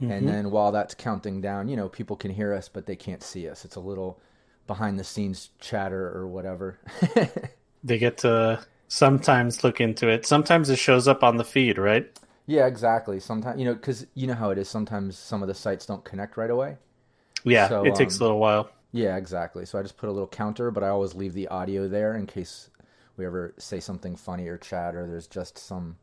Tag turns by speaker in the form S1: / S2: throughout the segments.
S1: Mm-hmm. And then while that's counting down, you know, people can hear us, but they can't see us. It's a little behind the scenes chatter or whatever.
S2: they get to sometimes look into it. Sometimes it shows up on the feed, right?
S1: Yeah, exactly. Sometimes, you know, because you know how it is. Sometimes some of the sites don't connect right away.
S2: Yeah, so, it takes um, a little while.
S1: Yeah, exactly. So I just put a little counter, but I always leave the audio there in case we ever say something funny or chat or there's just some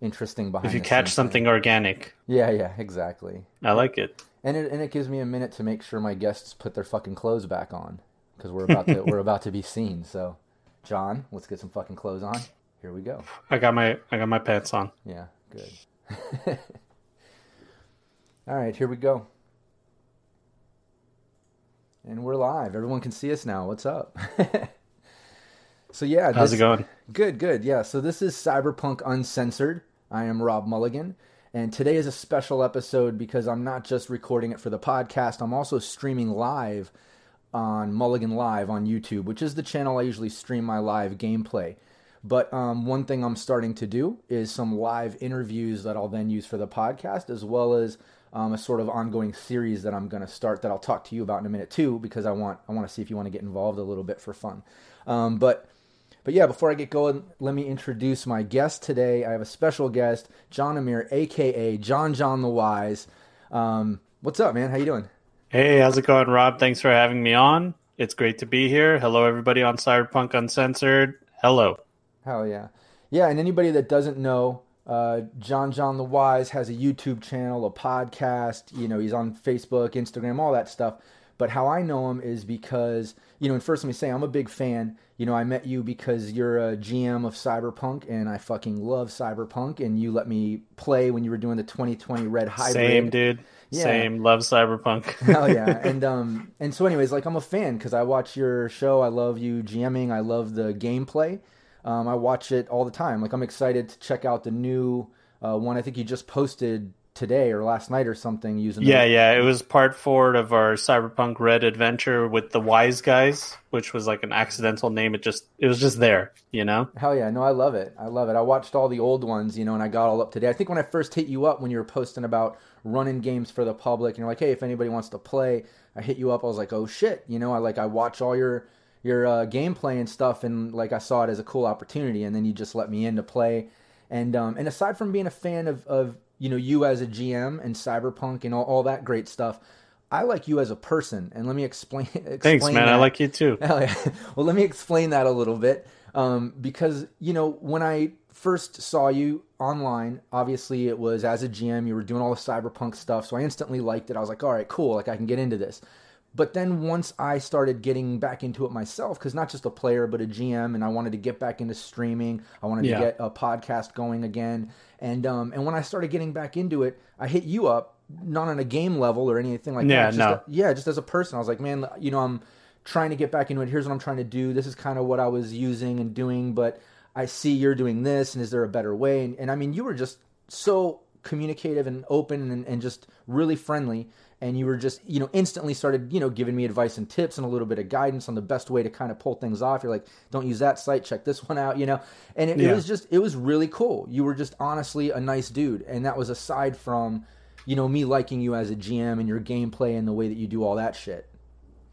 S1: interesting behind.
S2: If you catch something thing. organic.
S1: Yeah, yeah, exactly.
S2: I like it.
S1: And it and it gives me a minute to make sure my guests put their fucking clothes back on because we're about to we're about to be seen. So, John, let's get some fucking clothes on. Here we go.
S2: I got my I got my pants on.
S1: Yeah, good. All right, here we go. And we're live. Everyone can see us now. What's up? so yeah,
S2: how's this, it going?
S1: Good, good. Yeah. So this is Cyberpunk Uncensored. I am Rob Mulligan. And today is a special episode because I'm not just recording it for the podcast, I'm also streaming live on Mulligan Live on YouTube, which is the channel I usually stream my live gameplay. But um, one thing I'm starting to do is some live interviews that I'll then use for the podcast, as well as um, a sort of ongoing series that I'm going to start that I'll talk to you about in a minute too, because I want I want to see if you want to get involved a little bit for fun. Um, but but yeah, before I get going, let me introduce my guest today. I have a special guest, John Amir, aka John John the Wise. Um, what's up, man? How you doing?
S2: Hey, how's it going, Rob? Thanks for having me on. It's great to be here. Hello, everybody on Cyberpunk Uncensored. Hello.
S1: Hell yeah, yeah. And anybody that doesn't know, uh, John John the Wise has a YouTube channel, a podcast. You know, he's on Facebook, Instagram, all that stuff. But how I know him is because you know, and first let me say I'm a big fan you know, I met you because you're a GM of Cyberpunk, and I fucking love Cyberpunk, and you let me play when you were doing the 2020 Red Hybrid.
S2: Same, dude. Yeah. Same. Love Cyberpunk.
S1: Hell yeah. And um, and so, anyways, like I'm a fan because I watch your show. I love you GMing. I love the gameplay. Um, I watch it all the time. Like I'm excited to check out the new uh, one. I think you just posted today or last night or something using.
S2: Yeah, yeah, it was part four of our Cyberpunk Red adventure with the Wise Guys, which was like an accidental name. It just it was just there, you know.
S1: Hell yeah, no, I love it. I love it. I watched all the old ones, you know, and I got all up today. I think when I first hit you up when you were posting about running games for the public, and you're like, hey, if anybody wants to play, I hit you up. I was like, oh shit, you know, I like I watch all your your uh, gameplay and stuff, and like I saw it as a cool opportunity, and then you just let me in to play. And um, and aside from being a fan of, of you know you as a GM and Cyberpunk and all, all that great stuff. I like you as a person, and let me explain. explain
S2: Thanks, man.
S1: That.
S2: I like you too.
S1: Yeah. well, let me explain that a little bit, um, because you know when I first saw you online, obviously it was as a GM. You were doing all the cyberpunk stuff, so I instantly liked it. I was like, all right, cool. Like I can get into this. But then once I started getting back into it myself, because not just a player but a GM, and I wanted to get back into streaming. I wanted yeah. to get a podcast going again, and um, and when I started getting back into it, I hit you up, not on a game level or anything like
S2: yeah,
S1: that. Just
S2: no.
S1: A, yeah, just as a person, I was like, man, you know, I'm trying to get back into it. Here's what I'm trying to do. This is kind of what I was using and doing, but I see you're doing this, and is there a better way? And, and I mean, you were just so communicative and open and, and just really friendly and you were just you know instantly started you know giving me advice and tips and a little bit of guidance on the best way to kind of pull things off you're like don't use that site check this one out you know and it, yeah. it was just it was really cool you were just honestly a nice dude and that was aside from you know me liking you as a gm and your gameplay and the way that you do all that shit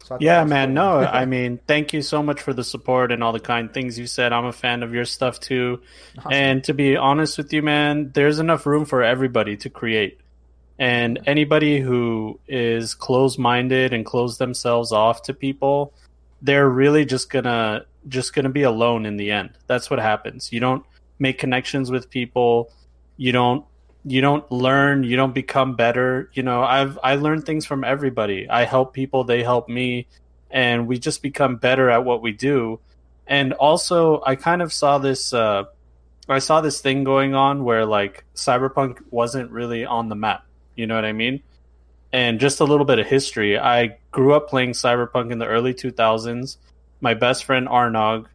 S2: so yeah, man. Cool. no, I mean, thank you so much for the support and all the kind things you said. I'm a fan of your stuff too. Awesome. And to be honest with you, man, there's enough room for everybody to create. And anybody who is closed minded and close themselves off to people, they're really just gonna just gonna be alone in the end. That's what happens. You don't make connections with people. You don't you don't learn. You don't become better. You know, I've I learned things from everybody. I help people. They help me, and we just become better at what we do. And also, I kind of saw this. Uh, I saw this thing going on where like cyberpunk wasn't really on the map You know what I mean? And just a little bit of history. I grew up playing Cyberpunk in the early 2000s. My best friend Arnog,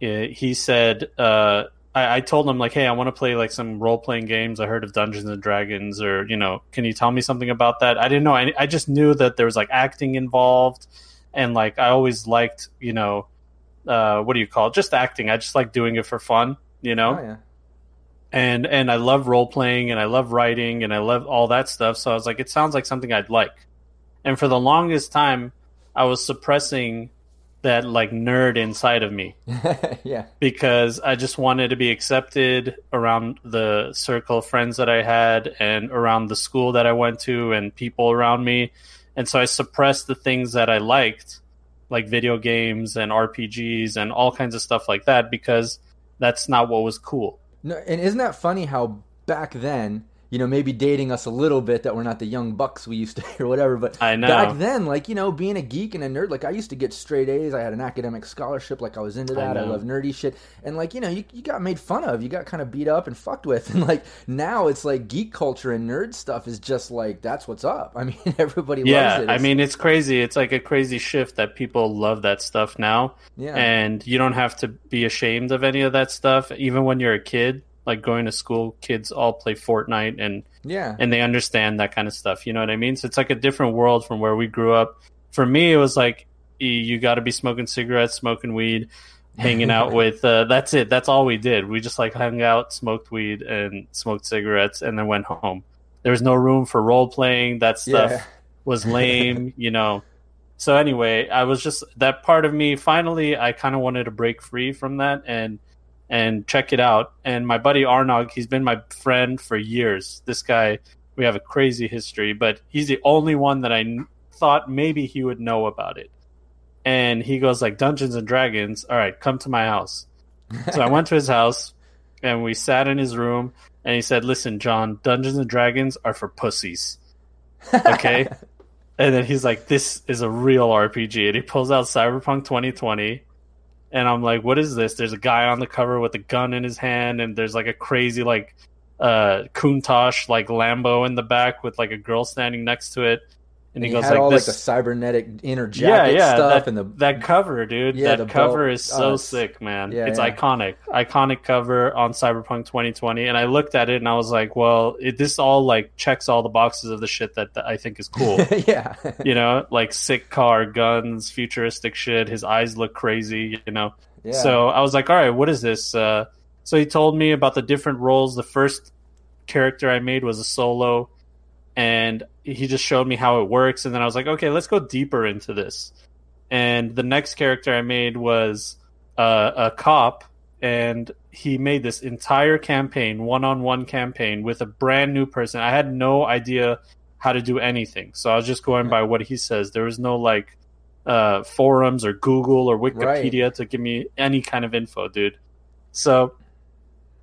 S2: eh, he said, uh, I, I told him like, hey, I want to play like some role playing games. I heard of Dungeons and Dragons, or you know, can you tell me something about that? I didn't know. I, I just knew that there was like acting involved, and like I always liked, you know, uh, what do you call it? Just acting. I just like doing it for fun, you know.
S1: Oh, yeah.
S2: And and I love role playing, and I love writing, and I love all that stuff. So I was like, it sounds like something I'd like. And for the longest time, I was suppressing that like nerd inside of me
S1: yeah.
S2: because I just wanted to be accepted around the circle of friends that I had and around the school that I went to and people around me. And so I suppressed the things that I liked, like video games and RPGs and all kinds of stuff like that, because that's not what was cool.
S1: No, and isn't that funny how back then, you know, maybe dating us a little bit that we're not the young bucks we used to or whatever, but
S2: I know.
S1: back then, like, you know, being a geek and a nerd, like I used to get straight A's. I had an academic scholarship, like I was into that. I,
S2: know.
S1: love nerdy shit. And like, you know, you, you got made fun of, you got kind of beat up and fucked with. And like now it's like geek culture and nerd stuff is just like that's what's up. I mean, everybody
S2: yeah,
S1: loves it.
S2: I mean, it's crazy. It's like a crazy shift that people love that stuff now.
S1: yeah.
S2: and you don't have to be ashamed of any of that stuff even when you're a kid like going to school kids all play fortnite and
S1: yeah.
S2: and they understand that kind of stuff you know what i mean so it's like a different world from where we grew up for me it was like you got to be smoking cigarettes smoking weed hanging out with uh, that's it that's all we did we just like hung out smoked weed and smoked cigarettes and then went home there was no room for role playing that stuff
S1: Yeah.
S2: was lame, you know. So anyway, I was just that part of me finally I kind of wanted to break free from that and and check it out. And my buddy Arnog, he's been my friend for years. This guy, we have a crazy history, but he's the only one that I kn- thought maybe he would know about it. And he goes like Dungeons and Dragons, all right, come to my house. So I went to his house and we sat in his room and he said, "Listen, John, Dungeons and Dragons are for pussies." Okay? and then he's like, "This is a real RPG." And he pulls out Cyberpunk 2020 and I'm like, "What is this?" There's a guy on the cover with a gun in his hand and there's like a crazy like uh Countach like Lambo in the back with like a girl standing next to it. And he,
S1: he
S2: goes
S1: had
S2: like
S1: all
S2: this
S1: like the cybernetic inner
S2: yeah,
S1: jacket
S2: yeah,
S1: stuff
S2: that,
S1: and the
S2: that cover, dude.
S1: Yeah,
S2: that cover
S1: belt.
S2: is so
S1: Oh,
S2: sick, man.
S1: yeah,
S2: it's
S1: yeah.
S2: iconic, iconic cover on Cyberpunk 2020. And I looked at it and I was like, well, it, this all like checks all the boxes of the shit that, that I think is cool.
S1: yeah.
S2: you know, like sick car, guns, futuristic shit. His eyes look crazy, you know.
S1: yeah.
S2: So I was like, all right, what is this? Uh, so he told me about the different roles. The first character I made was a solo, and he just showed me how it works. And then I was like, okay, let's go deeper into this. And the next character I made was uh, a cop, and he made this entire campaign, one on one campaign, with a brand new person. I had no idea how to do anything. So I was just going by what he says. There was no like uh, forums or Google or Wikipedia to give me any kind of info, dude. So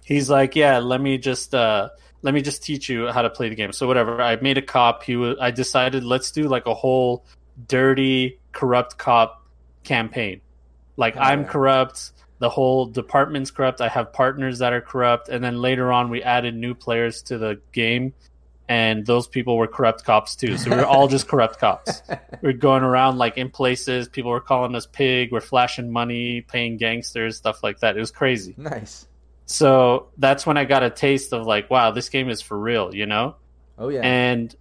S2: he's like, "Yeah, let me just uh, let me just teach you how to play the game." So whatever, I made a cop. He was, I decided let's do like a whole dirty, corrupt cop campaign. Like
S1: Oh,
S2: I'm
S1: yeah.
S2: corrupt. The whole department's corrupt. I have partners that are corrupt, and then later on, we added new players to the game, and those people were corrupt cops too. So we are all just corrupt cops we are going around like in places. People were calling us pig. We're flashing money, paying gangsters, stuff like that. It was crazy.
S1: nice.
S2: So that's when I got a taste of like, wow, this game is for real, you know.
S1: Oh yeah.
S2: And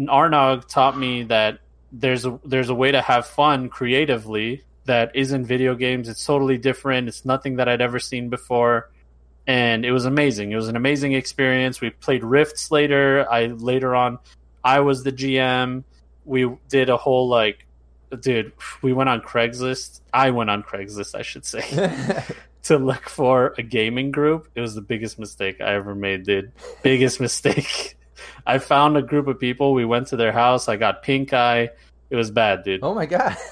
S2: Arnog taught me that there's a there's a way to have fun creatively that isn't video games. It's totally different. It's nothing that I'd ever seen before. And it was amazing. It was an amazing experience. We played Rifts later. I later on I was the GM. We did a whole like dude, we went on Craigslist. I went on Craigslist, I should say to look for a gaming group. It was the biggest mistake I ever made, dude. Biggest mistake. I found a group of people. We went to their house. I got pink eye. It was bad, dude.
S1: oh my god.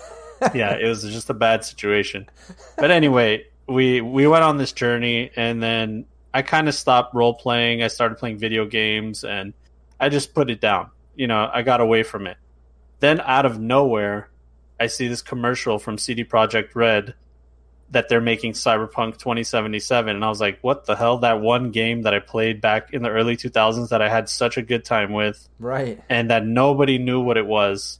S2: Yeah, it was just a bad situation. But anyway, we we went on this journey, and then I kind of stopped role playing. I started playing video games, and I just put it down. You know, I got away from it. Then out of nowhere, I see this commercial from CD Projekt Red that they're making Cyberpunk 2077 and I was like what the hell? That one game that I played back in the early 2000s that I had such a good time with.
S1: Right.
S2: And that nobody knew what it was.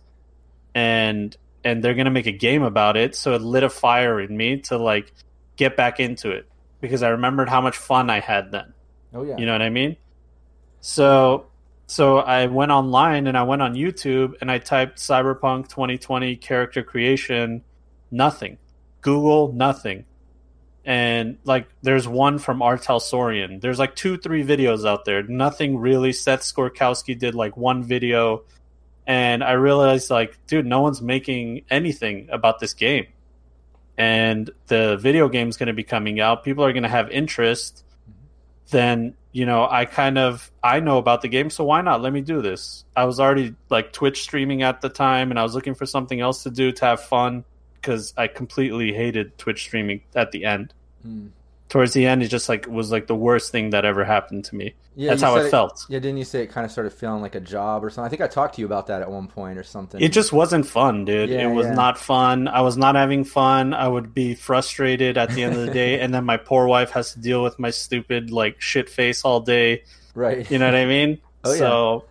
S2: And and they're going to make a game about it. So it lit a fire in me to like get back into it. Because I remembered how much fun I had then.
S1: Oh yeah.
S2: You know what I mean? So so I went online and I went on YouTube and I typed Cyberpunk 2020 character creation nothing Google, nothing. And like, there's one from R. Talsorian. There's like two, three videos out there. Nothing really. Seth Skorkowski did like one video, and I realized like, dude, no one's making anything about this game. And the video game's going to be coming out. People are going to have interest. Then you know, I kind of I know about the game, so why not? Let me do this. I was already like Twitch streaming at the time, and I was looking for something else to do to have fun because I completely hated Twitch streaming at the end.
S1: Hmm.
S2: Towards the end, it just like was like the worst thing that ever happened to me.
S1: Yeah,
S2: That's how it felt.
S1: Yeah, didn't you say it kind of started feeling like a job or something? I think I talked to you about that at one point or something.
S2: It just wasn't fun, dude.
S1: Yeah,
S2: it was
S1: yeah.
S2: not fun. I was not having fun. I would be frustrated at the end of the day, and then my poor wife has to deal with my stupid like shit face all day.
S1: right.
S2: You know what I mean?
S1: Oh,
S2: so,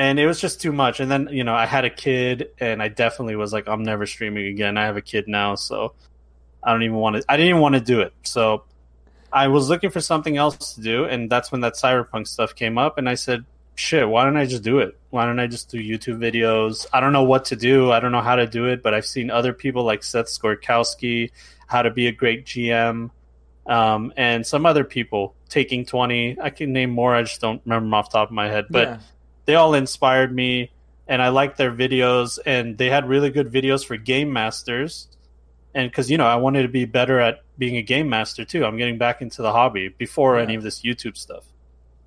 S2: and it was just too much. And then you know I had a kid, and I definitely was like, I'm never streaming again. I have a kid now, so I don't even want to. I didn't even want to do it. So I was looking for something else to do, and that's when that cyberpunk stuff came up, and I said, "Shit, why don't I just do it? Why don't I just do YouTube videos? I don't know what to do. I don't know how to do it, but I've seen other people like Seth Skorkowski, how to be a great GM." Um, and some other people Taking20 i can name more i just don't remember off the top of my head but
S1: Yeah.
S2: They all inspired me and i liked their videos and they had really good videos for game masters. And because you know i wanted to be better at being a game master too. I'm getting back into the hobby before
S1: Yeah.
S2: any of this youtube stuff.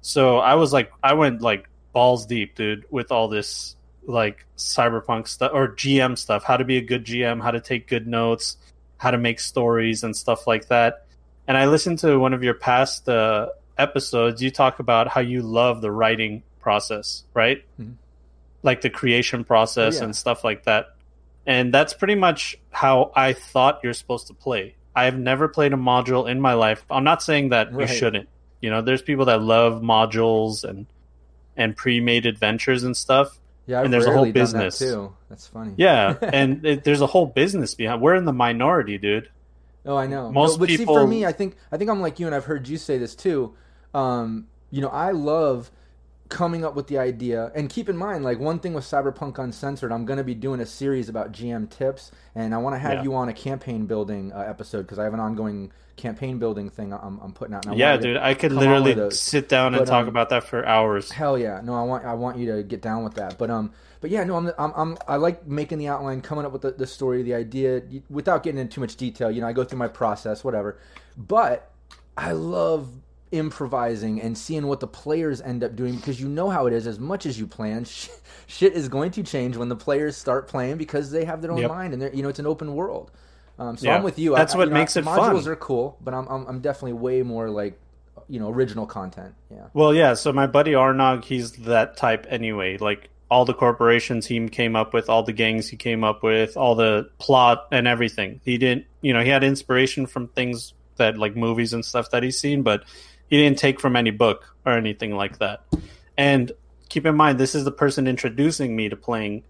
S2: So i was like i went like balls deep dude with all this like cyberpunk stuff or gm stuff. How to be a good gm how to take good notes how to make stories and stuff like that. And i listened to one of your past uh, episodes. You talk about how you love the writing process right
S1: Mhm.
S2: like the creation process
S1: Oh, yeah.
S2: and stuff like that and that's pretty much how i thought you're supposed to play i've never played a module in my life i'm not saying that
S1: Right.
S2: you shouldn't you know there's people that love modules and and pre-made adventures and stuff
S1: Yeah, I've
S2: and there's a whole
S1: done that,
S2: business.
S1: too. That's funny.
S2: yeah and it, there's a whole business behind we're in the minority dude
S1: Oh, I know.
S2: Most
S1: No, but see, for me, I think I think I'm like you, and I've heard you say this too. Um, you know, I love coming up with the idea, and keep in mind, like one thing with Cyberpunk Uncensored, I'm going to be doing a series about GM tips, and I want to have
S2: Yeah.
S1: you on a campaign building uh, episode because I have an ongoing campaign building thing I'm, I'm putting out.
S2: Yeah
S1: want you to
S2: dude i could literally sit down and talk
S1: um,
S2: about that for hours
S1: Hell yeah! No, I want I want you to get down with that. But um, but yeah, no, I'm I'm, I'm I like making the outline, coming up with the, the story, the idea, without getting into too much detail. You know, I go through my process, whatever. But I love improvising and seeing what the players end up doing because you know how it is. As much as you plan, shit is going to change when the players start playing because they have their own
S2: Yep.
S1: mind and they're you know it's an open world. Um, so
S2: Yeah.
S1: I'm with you.
S2: That's
S1: I,
S2: what
S1: you know,
S2: makes it
S1: modules
S2: fun.
S1: are cool, but I'm, I'm I'm definitely way more like you know original content. Yeah.
S2: Well, yeah. So my buddy Arnog, he's that type anyway. Like all the corporations he came up with, all the gangs he came up with, all the plot and everything. He didn't, you know, he had inspiration from things that like movies and stuff that he's seen, but he didn't take from any book or anything like that. And keep in mind, this is the person introducing me to playing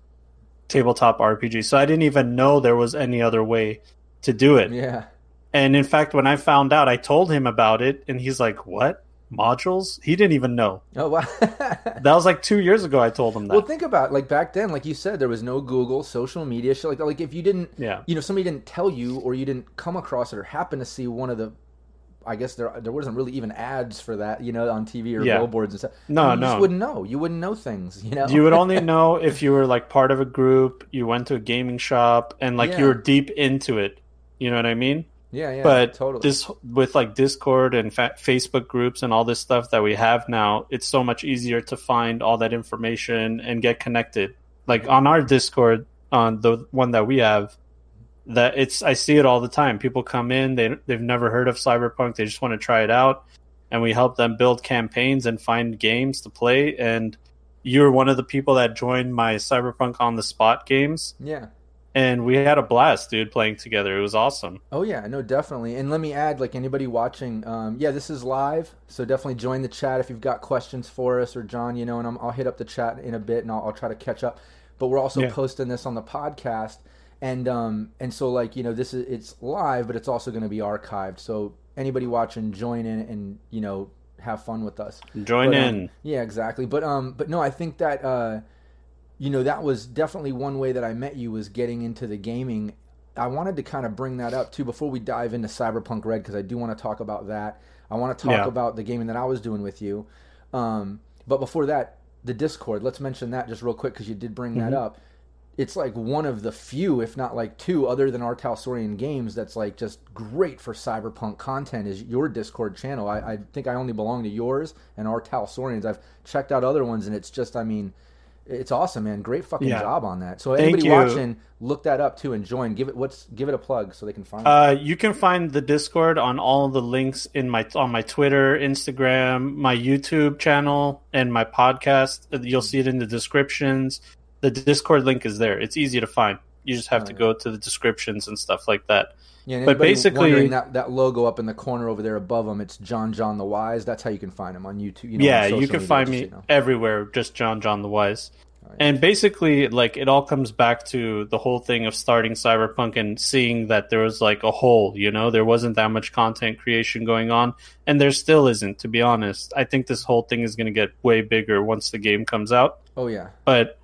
S2: tabletop RPG. So I didn't even know there was any other way to do it.
S1: Yeah.
S2: And in fact, when I found out, I told him about it, and he's like, "What modules?" He didn't even know.
S1: Oh wow.
S2: That was like two years ago. I told him that.
S1: Well, think about like back then, like you said, there was no Google, social media, shit like that. Like if you didn't,
S2: yeah,
S1: you know, somebody didn't tell you, or you didn't come across it, or happen to see one of the, I guess there there wasn't really even ads for that, you know, on TV or
S2: Yeah.
S1: billboards and stuff.
S2: No,
S1: you
S2: no.
S1: just wouldn't know. You wouldn't know things, you know.
S2: you would only know if you were like part of a group, you went to a gaming shop, and like
S1: Yeah.
S2: you were deep into it. You know what I mean?
S1: yeah, yeah,
S2: but
S1: totally.
S2: this with like Discord and fa- Facebook groups and all this stuff that we have now, it's so much easier to find all that information and get connected. Like on our Discord, on the one that we have, that it's I see it all the time. People come in, they they've never heard of Cyberpunk, they just want to try it out, and we help them build campaigns and find games to play. And you're one of the people that joined my Cyberpunk on the spot games
S1: yeah,
S2: and we had a blast, dude, playing together. It was awesome.
S1: Oh yeah, no, definitely. And let me add, like anybody watching, um, yeah, this is live, so definitely join the chat if you've got questions for us or John, you know, and i will hit up the chat in a bit and I'll, I'll try to catch up. But we're also yeah. posting this on the podcast, and um, and so like you know, this is it's live, but it's also going to be archived. So anybody watching, join in and you know have fun with us.
S2: Join
S1: but,
S2: in.
S1: Um, yeah, exactly. But um, but no, I think that uh you know that was definitely one way that I met you was getting into the gaming. I wanted to kind of bring that up too before we dive into Cyberpunk Red because I do want to talk about that. I want to talk yeah. about the gaming that I was doing with you. Um, but before that, the Discord. Let's mention that just real quick because you did bring mm-hmm. that up. It's like one of the few, if not like two, other than R. Talsorian games that's like just great for cyberpunk content. Is your Discord channel? I, I think I only belong to yours and R. Talsorian's. I've checked out other ones and it's just, I mean, it's awesome, man. Great fucking yeah. job on that. So anybody watching, look that up too and join. Give it what's give it a plug so they can find.
S2: Uh, you can find the Discord on all the links in my on my Twitter, Instagram, my YouTube channel, and my podcast. You'll see it in the descriptions. The Discord link is there. It's easy to find. You just have oh, to yeah. go to the descriptions and stuff like that.
S1: Yeah, but basically, that, that logo up in the corner over there above him, it's John John the Wise. That's how you can find him on YouTube. You know,
S2: yeah, you can find me you know. everywhere, just John John the Wise. Oh, right. And basically, like it all comes back to the whole thing of starting Cyberpunk and seeing that there was like a hole. You know, there wasn't that much content creation going on, and there still isn't. To be honest, I think this whole thing is going to get way bigger once the game comes out.
S1: Oh yeah,
S2: but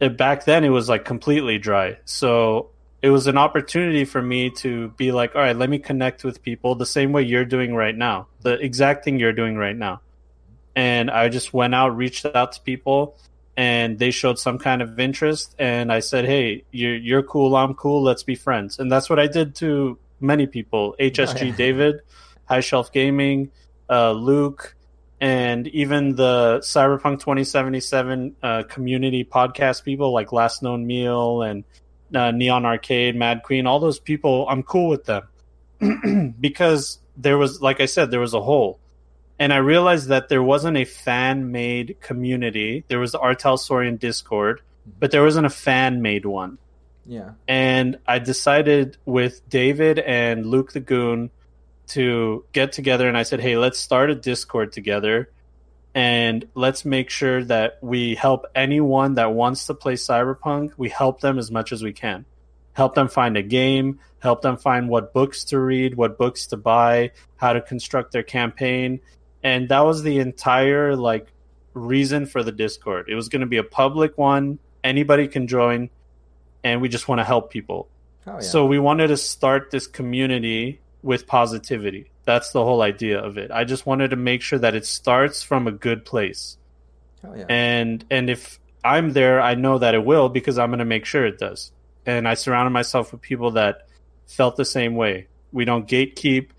S2: it, back then it was like completely dry. So it was an opportunity for me to be like, all right, let me connect with people the same way you're doing right now, the exact thing you're doing right now. And I just went out, reached out to people, and they showed some kind of interest. And I said, hey, you're, you're cool, I'm cool, let's be friends. And that's what I did to many people HSG oh, yeah. David, High Shelf Gaming, uh, Luke, and even the Cyberpunk 2077 uh, community podcast people like Last Known Meal and uh, Neon Arcade, Mad Queen, all those people, I'm cool with them because there was, like I said, there was a hole. And I realized that there wasn't a fan made community. There was the R. Talsorian Discord, but there wasn't a fan made one.
S1: Yeah.
S2: And I decided with David and Luke the Goon to get together and I said, hey, let's start a Discord together and let's make sure that we help anyone that wants to play cyberpunk. We help them as much as we can. Help them find a game help them find what books to read what books to buy how to construct their campaign. And that was the entire like reason for the discord. It was going to be a public one. Anybody can join and we just want to help people. Oh, yeah. so we wanted to start this community with positivity that's the whole idea of it. I just wanted to make sure that it starts from a good place. Oh, yeah. And and if I'm there, I know that it will because I'm going to make sure it does. And I surrounded myself with people that felt the same way. We don't gatekeep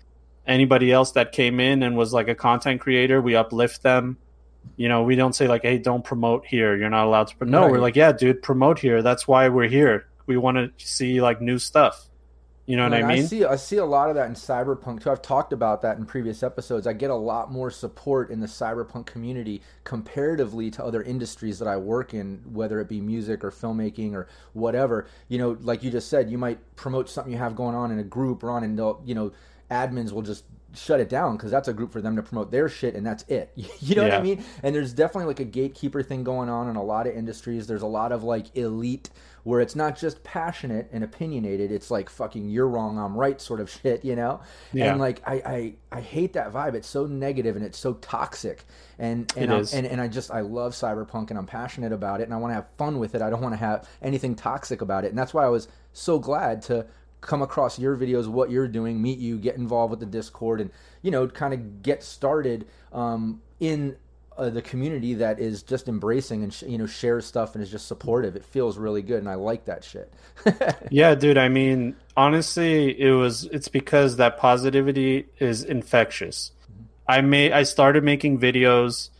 S2: anybody else that came in and was like a content creator. We uplift them. You know, we don't say like, "Hey, don't promote here. You're not allowed to." Pro-. No, right. we're like, "Yeah, dude, promote here. That's why we're here. We want to see like new stuff." You know what I mean?
S1: I see I see a lot of that in cyberpunk too. I've talked about that in previous episodes. I get a lot more support in the cyberpunk community comparatively to other industries that I work in, whether it be music or filmmaking or whatever. You know, like you just said, you might promote something you have going on in a group or on and they'll, you know, admins will just shut it down because that's a group for them to promote their shit and that's it you know yeah. what i mean and there's definitely like a gatekeeper thing going on in a lot of industries there's a lot of like elite where it's not just passionate and opinionated it's like fucking you're wrong i'm right sort of shit you know? Yeah. and like I, I i hate that vibe. It's so negative and it's so toxic. And and, and and i just i love cyberpunk and i'm passionate about it and i want to have fun with it. I don't want to have anything toxic about it. And that's why i was so glad to come across your videos what you're doing meet you get involved with the discord and you know kind of get started um, in uh, the community that is just embracing and sh- you know shares stuff and is just supportive. It feels really good, and I like that shit.
S2: yeah, dude. I mean, honestly, it was. It's because that positivity is infectious. Mm-hmm. I made. I started making videos.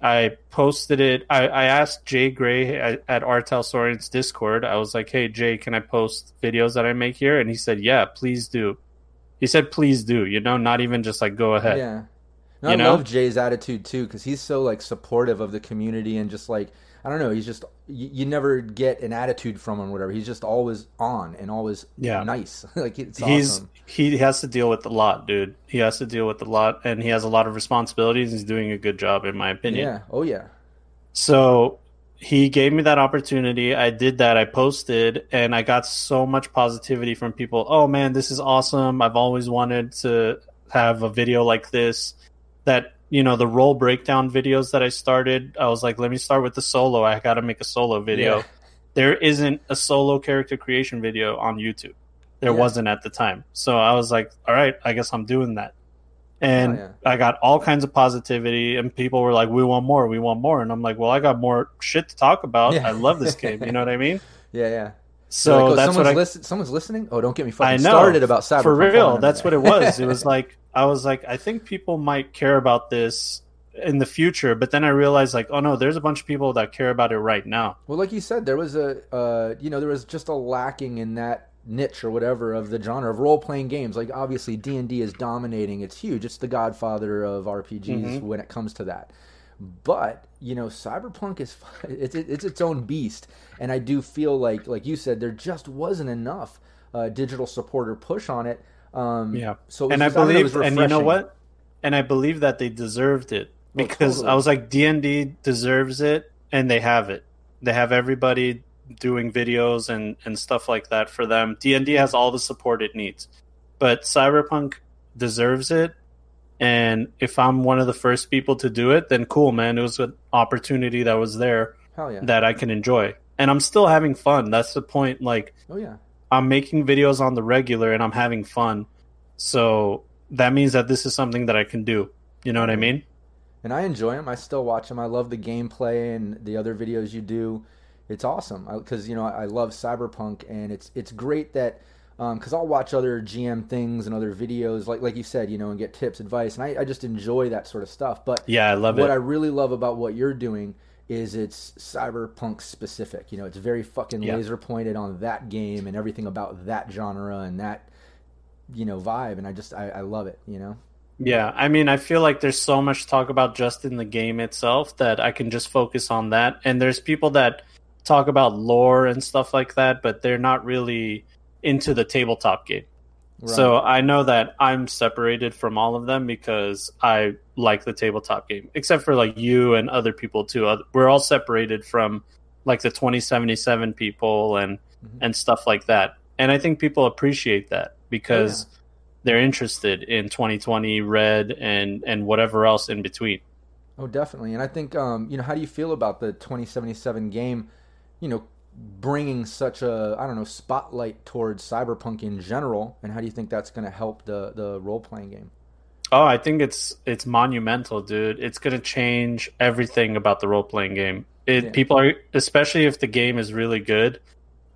S2: I posted it. I, I asked Jay Gray at, at R. Talsorian's Discord. I was like, "Hey, Jay, can I post videos that I make here?" And he said, "Yeah, please do." He said, "Please do." You know, not even just like go ahead.
S1: Yeah. I know? love Jay's attitude too because he's so like supportive of the community and just like I don't know. He's just you, you never get an attitude from him, or whatever. He's just always on and always
S2: Yeah.
S1: nice. like it's
S2: he's
S1: awesome.
S2: he has to deal with a lot, dude. He has to deal with a lot, and he has a lot of responsibilities. He's doing a good job, in my opinion.
S1: Yeah. Oh yeah.
S2: So he gave me that opportunity. I did that. I posted, and I got so much positivity from people. Oh man, this is awesome! I've always wanted to have a video like this. That you know, the role breakdown videos that I started. I was like, let me start with the solo. I got to make a solo video.
S1: Yeah.
S2: There isn't a solo character creation video on YouTube. There
S1: Yeah.
S2: wasn't at the time. So I was like, all right, I guess I'm doing that. And
S1: Oh, yeah.
S2: I got all kinds of positivity, and people were like, "We want more, we want more," and I'm like, "Well, I got more shit to talk about. I love this game. You know what I mean?"
S1: Yeah. Yeah.
S2: So
S1: Like, oh,
S2: that's what
S1: someone's,
S2: I
S1: listen- someone's listening. Oh, don't get me
S2: I
S1: fucking
S2: know
S1: started about cyber
S2: for real. That's what it was. It was like I was like, I think people might care about this in the future, but then I realized like, oh no, there's a bunch of people that care about it right now.
S1: Well, like you said, there was a, uh, you know, there was just a lacking in that niche or whatever of the genre of role playing games. Like obviously D and D is dominating; it's huge. It's the godfather of RPGs
S2: Mhm.
S1: when it comes to that. But you know, Cyberpunk is it's it's its own beast, and I do feel like, like you said, there just wasn't enough uh, digital support or push on it. Um,
S2: Yeah.
S1: So was
S2: and I
S1: just- don't know,
S2: believe, and you know what? And I believe that they deserved it because
S1: totally.
S2: I was like, D and D deserves it, and they have it. They have everybody doing videos and and stuff like that for them. D and D has all the support it needs, but Cyberpunk deserves it. And if I'm one of the first people to do it, then cool, man. It was an opportunity that was there
S1: yeah!
S2: that I can enjoy, and I'm still having fun. That's the point. Like
S1: oh yeah.
S2: I'm making videos on the regular and I'm having fun. So that means that this is something that I can do. You know what I mean?
S1: and I enjoy them. I still watch them. I love the gameplay and the other videos you do. It's awesome because you know I, I love Cyberpunk, and it's it's great that Um, because I'll watch other GM things and other videos like like you said, you know, and get tips, advice, and I, I just enjoy that sort of stuff. But
S2: Yeah, I love
S1: what
S2: it.
S1: I really love about what you're doing is it's cyberpunk specific. You know, it's very fucking
S2: Yeah.
S1: laser pointed on that game and everything about that genre and that you know vibe, and I just I, I love it. You know.
S2: Yeah, I mean, I feel like there's so much talk about just in the game itself that I can just focus on that. And there's people that talk about lore and stuff like that, but they're not really into the tabletop game. So I know that I'm separated from all of them because I like the tabletop game, except for like you and other people too. We're all separated from like the 2077 people and
S1: Mhm.
S2: and stuff like that. And I think people appreciate that because they're interested in 2020 red and and whatever else in between.
S1: Oh, definitely. And I think, um, you know, how do you feel about the 2077 game, you know, bringing such a, I don't know, spotlight towards cyberpunk in general? And how do you think that's going to help the, the role playing game?
S2: Oh, I think it's it's monumental, dude. It's gonna change everything about the role playing game. It
S1: Yeah.
S2: people are especially if the game is really good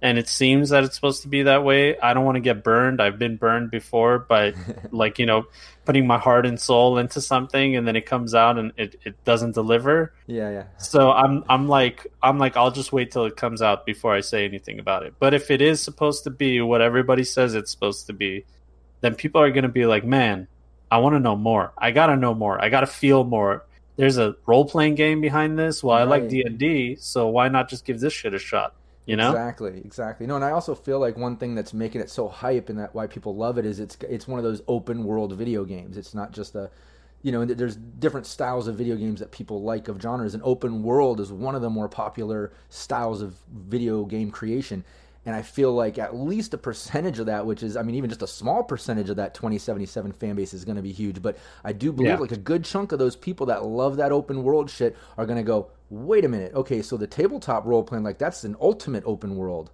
S2: and it seems that it's supposed to be that way. I don't want to get burned. I've been burned before by like, you know, putting my heart and soul into something and then it comes out and it, it doesn't deliver.
S1: Yeah, yeah.
S2: So I'm I'm like I'm like I'll just wait till it comes out before I say anything about it. But if it is supposed to be what everybody says it's supposed to be, then people are going to be like, "Man, I want to know more. I got to know more. I got to feel more." There's a role-playing game behind this. Well, I like D&D, so why not just give this shit a shot, you know?
S1: Exactly, exactly. No, and I also feel like one thing that's making it so hype and that why people love it is it's it's one of those open world video games. It's not just a, you know, there's different styles of video games that people like of genres, and open world is one of the more popular styles of video game creation. And I feel like at least a percentage of that, which is, I mean, even just a small percentage of that 2077 fan base is going to be huge. But I do believe
S2: Yeah.
S1: like a good chunk of those people that love that open world shit are going to go, wait a minute, okay, so the tabletop role playing, like that's an ultimate open world.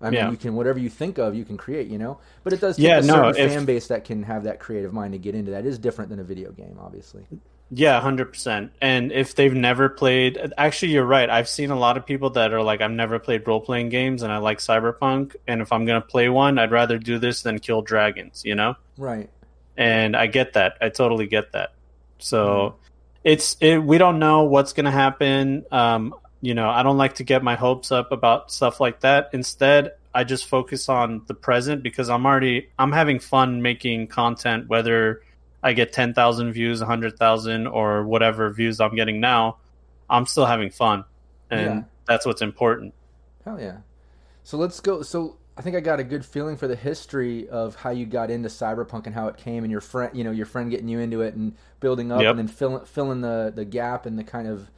S1: I mean,
S2: Yeah.
S1: you can whatever you think of, you can create, you know. But it does take
S2: Yeah,
S1: a
S2: no,
S1: certain
S2: if-
S1: fan base that can have that creative mind to get into that. It is different than a video game, obviously.
S2: Yeah, hundred percent. And if they've never played, actually, you're right. I've seen a lot of people that are like, "I've never played role playing games, and I like Cyberpunk. And if I'm gonna play one, I'd rather do this than kill dragons." You know,
S1: Right.
S2: and I get that. I totally get that. So mm-hmm. It's it, we don't know what's gonna happen. Um, you know, I don't like to get my hopes up about stuff like that. Instead, I just focus on the present because I'm already I'm having fun making content, whether I get ten thousand views, hundred thousand, or whatever views I'm getting now. I'm still having fun, and
S1: Yeah.
S2: that's what's important.
S1: Hell yeah. So let's go. So I think I got a good feeling for the history of how you got into cyberpunk and how it came, and your friend, you know, your friend getting you into it and building up,
S2: Yep.
S1: and then filling filling the the gap and the kind of,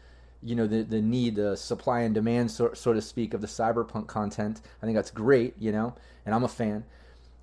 S1: you know, the the need, the supply and demand, so, so to speak, of the cyberpunk content. I think that's great, you know, and I'm a fan.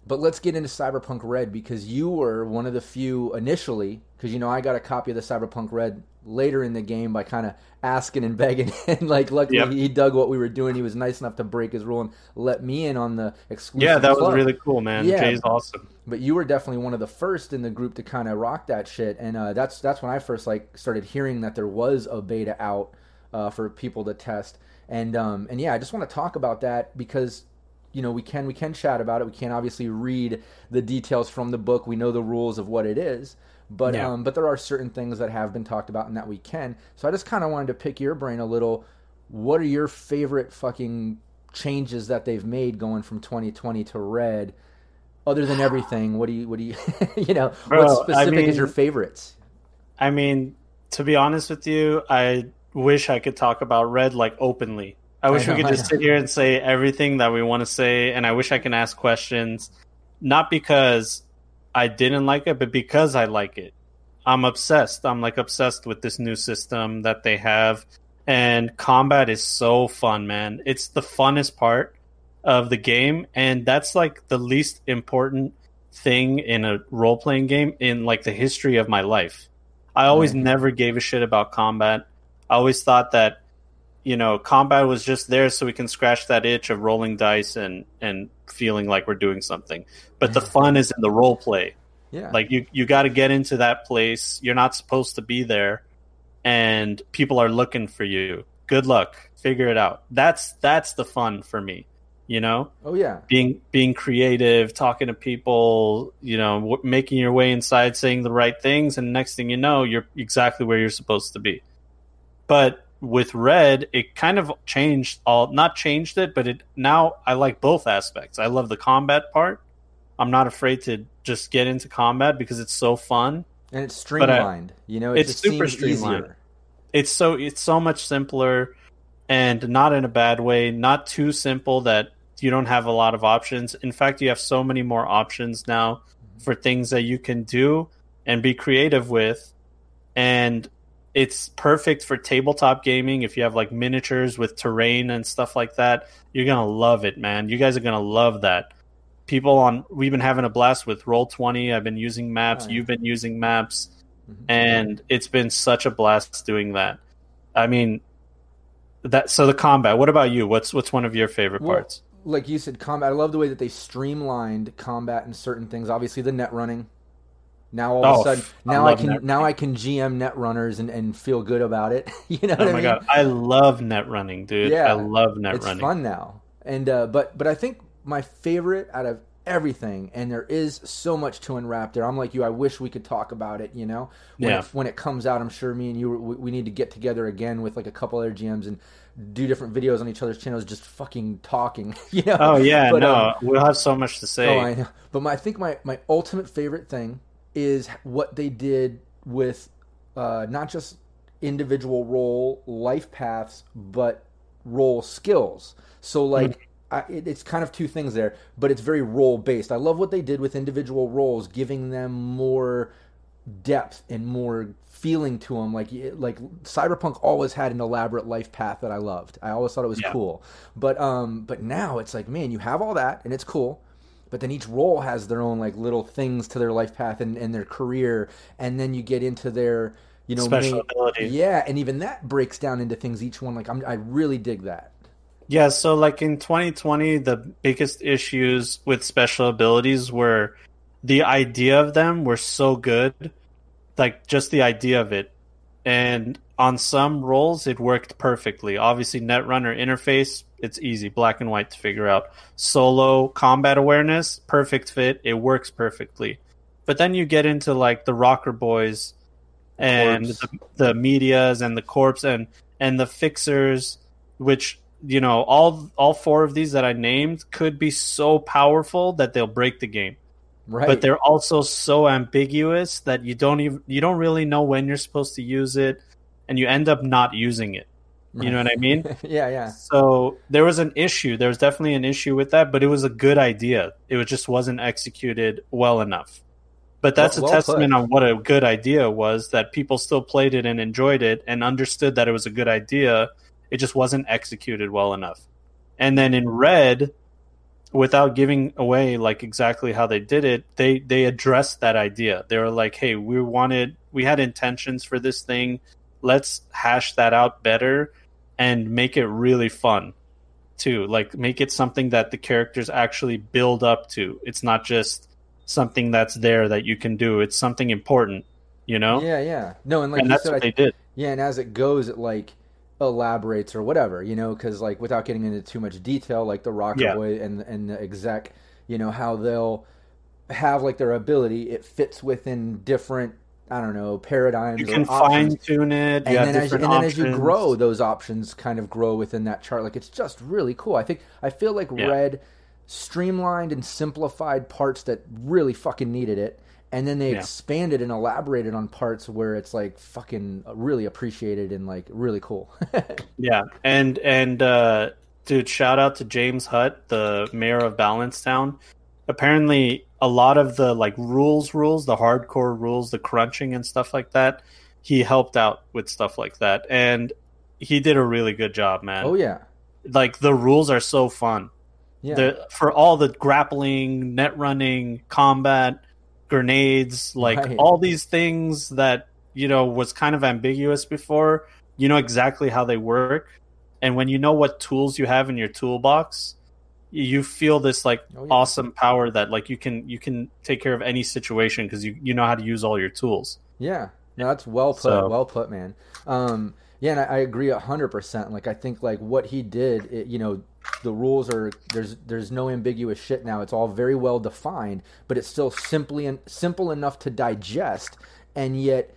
S1: But let's get into Cyberpunk Red because you were one of the few initially, because you know I got a copy of the Cyberpunk Red later in the game by kind of asking and begging, and like luckily
S2: Yep.
S1: he dug what we were doing. He was nice enough to break his rule and let me in on the exclusive.
S2: Yeah, that was really cool, man.
S1: Yeah.
S2: Jay's awesome.
S1: But you were definitely one of the first in the group to kind of rock that shit, and uh, that's that's when I first like started hearing that there was a beta out uh, for people to test, and um, and yeah, I just want to talk about that because you know we can we can chat about it. We can't obviously read the details from the book. We know the rules of what it is, but
S2: Yeah.
S1: um, but there are certain things that have been talked about and that we can. So I just kind of wanted to pick your brain a little. What are your favorite fucking changes that they've made going from 2020 to red? Other than everything, what do you what do you you know
S2: Bro,
S1: what
S2: I
S1: specific is your favorites?
S2: I mean, to be honest with you, I wish I could talk about Red like openly. I wish
S1: know,
S2: we could just sit here and say everything that we want to say, and I wish I can ask questions, not because I didn't like it, but because I like it. I'm obsessed. I'm like obsessed with this new system that they have, and combat is so fun, man. It's the funnest part of the game, and that's like the least important thing in a role playing game in like the history of my life. I always
S1: Right.
S2: never gave a shit about combat. I always thought that you know combat was just there so we can scratch that itch of rolling dice and and feeling like we're doing something. But the mm-hmm. fun is in the role play.
S1: Yeah,
S2: Like you you got to get into that place. You're not supposed to be there and people are looking for you. Good luck. Figure it out. That's that's the fun for me, you know?
S1: oh yeah,
S2: being being creative, talking to people, you know, w- making your way inside, saying the right things, and next thing you know, you're exactly where you're supposed to be. But with Red, it kind of changed all not changed it, but it now I like both aspects. I love the combat part. I'm not afraid to just get into combat because it's so fun.
S1: and it's streamlined. you know, it
S2: it's
S1: just
S2: super streamlined.
S1: easier.
S2: It's so it's so much simpler and not in a bad way, not too simple that you don't have a lot of options. In fact, you have so many more options now mm-hmm. for things that you can do and be creative with. And it's perfect for tabletop gaming if you have like miniatures with terrain and stuff like that. You're going to love it, man. You guys are going to love that. People on we've been having a blast with Roll20. I've been using maps,
S1: Oh, yeah.
S2: you've been using maps
S1: Mhm.
S2: and it's been such a blast doing that. I mean, that so the combat. What about you? What's what's one of your favorite
S1: Well,
S2: parts?
S1: like you said, combat. I love the way that they streamlined combat and certain things. Obviously, the net running. Now all of
S2: Oh,
S1: a sudden, now I,
S2: love
S1: can
S2: net
S1: now I can GM net runners and, and feel good about it. you know what
S2: Oh
S1: I
S2: my
S1: mean?
S2: god, I love net running, dude.
S1: Yeah,
S2: I love net
S1: it's
S2: running.
S1: fun now. And uh, but but I think my favorite out of everything, and there is so much to unwrap there. I'm like you. I wish we could talk about it. You know, when
S2: Yeah.
S1: it, when it comes out, I'm sure me and you we, we need to get together again with like a couple other GMs and do different videos on each other's channels, just fucking talking. You know?
S2: Oh yeah,
S1: But,
S2: no,
S1: um,
S2: we'll have so much to say.
S1: Oh, I know. But my, I think my, my ultimate favorite thing is what they did with uh, not just individual role life paths, but role skills. So like. I, it, it's kind of two things there, but it's very role based. I love what they did with individual roles, giving them more depth and more feeling to them. Like like Cyberpunk always had an elaborate life path that I loved. I always thought it was
S2: Yeah.
S1: cool. But um, but now it's like, man, you have all that and it's cool. But then each role has their own like little things to their life path and, and their career, and then you get into their you know
S2: Special
S1: main-
S2: ability.
S1: Yeah, and even that breaks down into things each one. Like I'm, I really dig that.
S2: Yeah, so like in 2020, the biggest issues with special abilities were the idea of them were so good, like just the idea of it. And on some roles, it worked perfectly. Obviously, Netrunner interface, it's easy, black and white to figure out. Solo combat awareness, perfect fit, it works perfectly. But then you get into like the Rocker Boys and the, the medias and the corpse and and the fixers, which you know all all four of these that I named could be so powerful that they'll break the game
S1: Right.
S2: but they're also so ambiguous that you don't even you don't really know when you're supposed to use it and you end up not using it You know what I mean?
S1: yeah, yeah.
S2: So there was an issue. There was definitely an issue with that, but it was a good idea. It just wasn't executed well enough. But that's well, a well testament put. on what a good idea was that people still played it and enjoyed it and understood that it was a good idea. It just wasn't executed well enough. And then in red, without giving away like exactly how they did it, they they addressed that idea. They were like, "Hey, we wanted we had intentions for this thing. Let's hash that out better and make it really fun." Too. Like make it something that the characters actually build up to. It's not just something that's there that you can do. It's something important, you know?
S1: Yeah, yeah. No, and like
S2: and that's said, what I, they did.
S1: Yeah, and as it goes, it like elaborates or whatever, you know, because like without getting into too much detail, like the Rocket yeah. Boy and and the exec, you know, how they'll have like their ability, it fits within different. I don't know paradigms.
S2: You can fine tune it,
S1: and then, as, and then as you grow, those options kind of grow within that chart. Like it's just really cool. I think I feel like yeah. Red streamlined and simplified parts that really fucking needed it and then they yeah. expanded and elaborated on parts where it's like fucking really appreciated and like really cool.
S2: yeah, and and uh, dude, shout out to James Hutt, the mayor of Balancetown. Apparently, a lot of the like rules, rules, the hardcore rules, the crunching and stuff like that, he helped out with stuff like that, and he did a really good job, man.
S1: Oh yeah,
S2: like the rules are so fun. Yeah. The, for all the grappling, net running, combat, grenades, like right. all these things that you know was kind of ambiguous before. You know exactly how they work, and when you know what tools you have in your toolbox, you feel this like oh, yeah. awesome power that like you can you can take care of any situation because you you know how to use all your tools.
S1: Yeah, no, that's well put. So, well put, man. Um, yeah, and I, I agree hundred percent. Like I think like what he did, it, you know, the rules are there's there's no ambiguous shit now. It's all very well defined, but it's still simply and simple enough to digest, and yet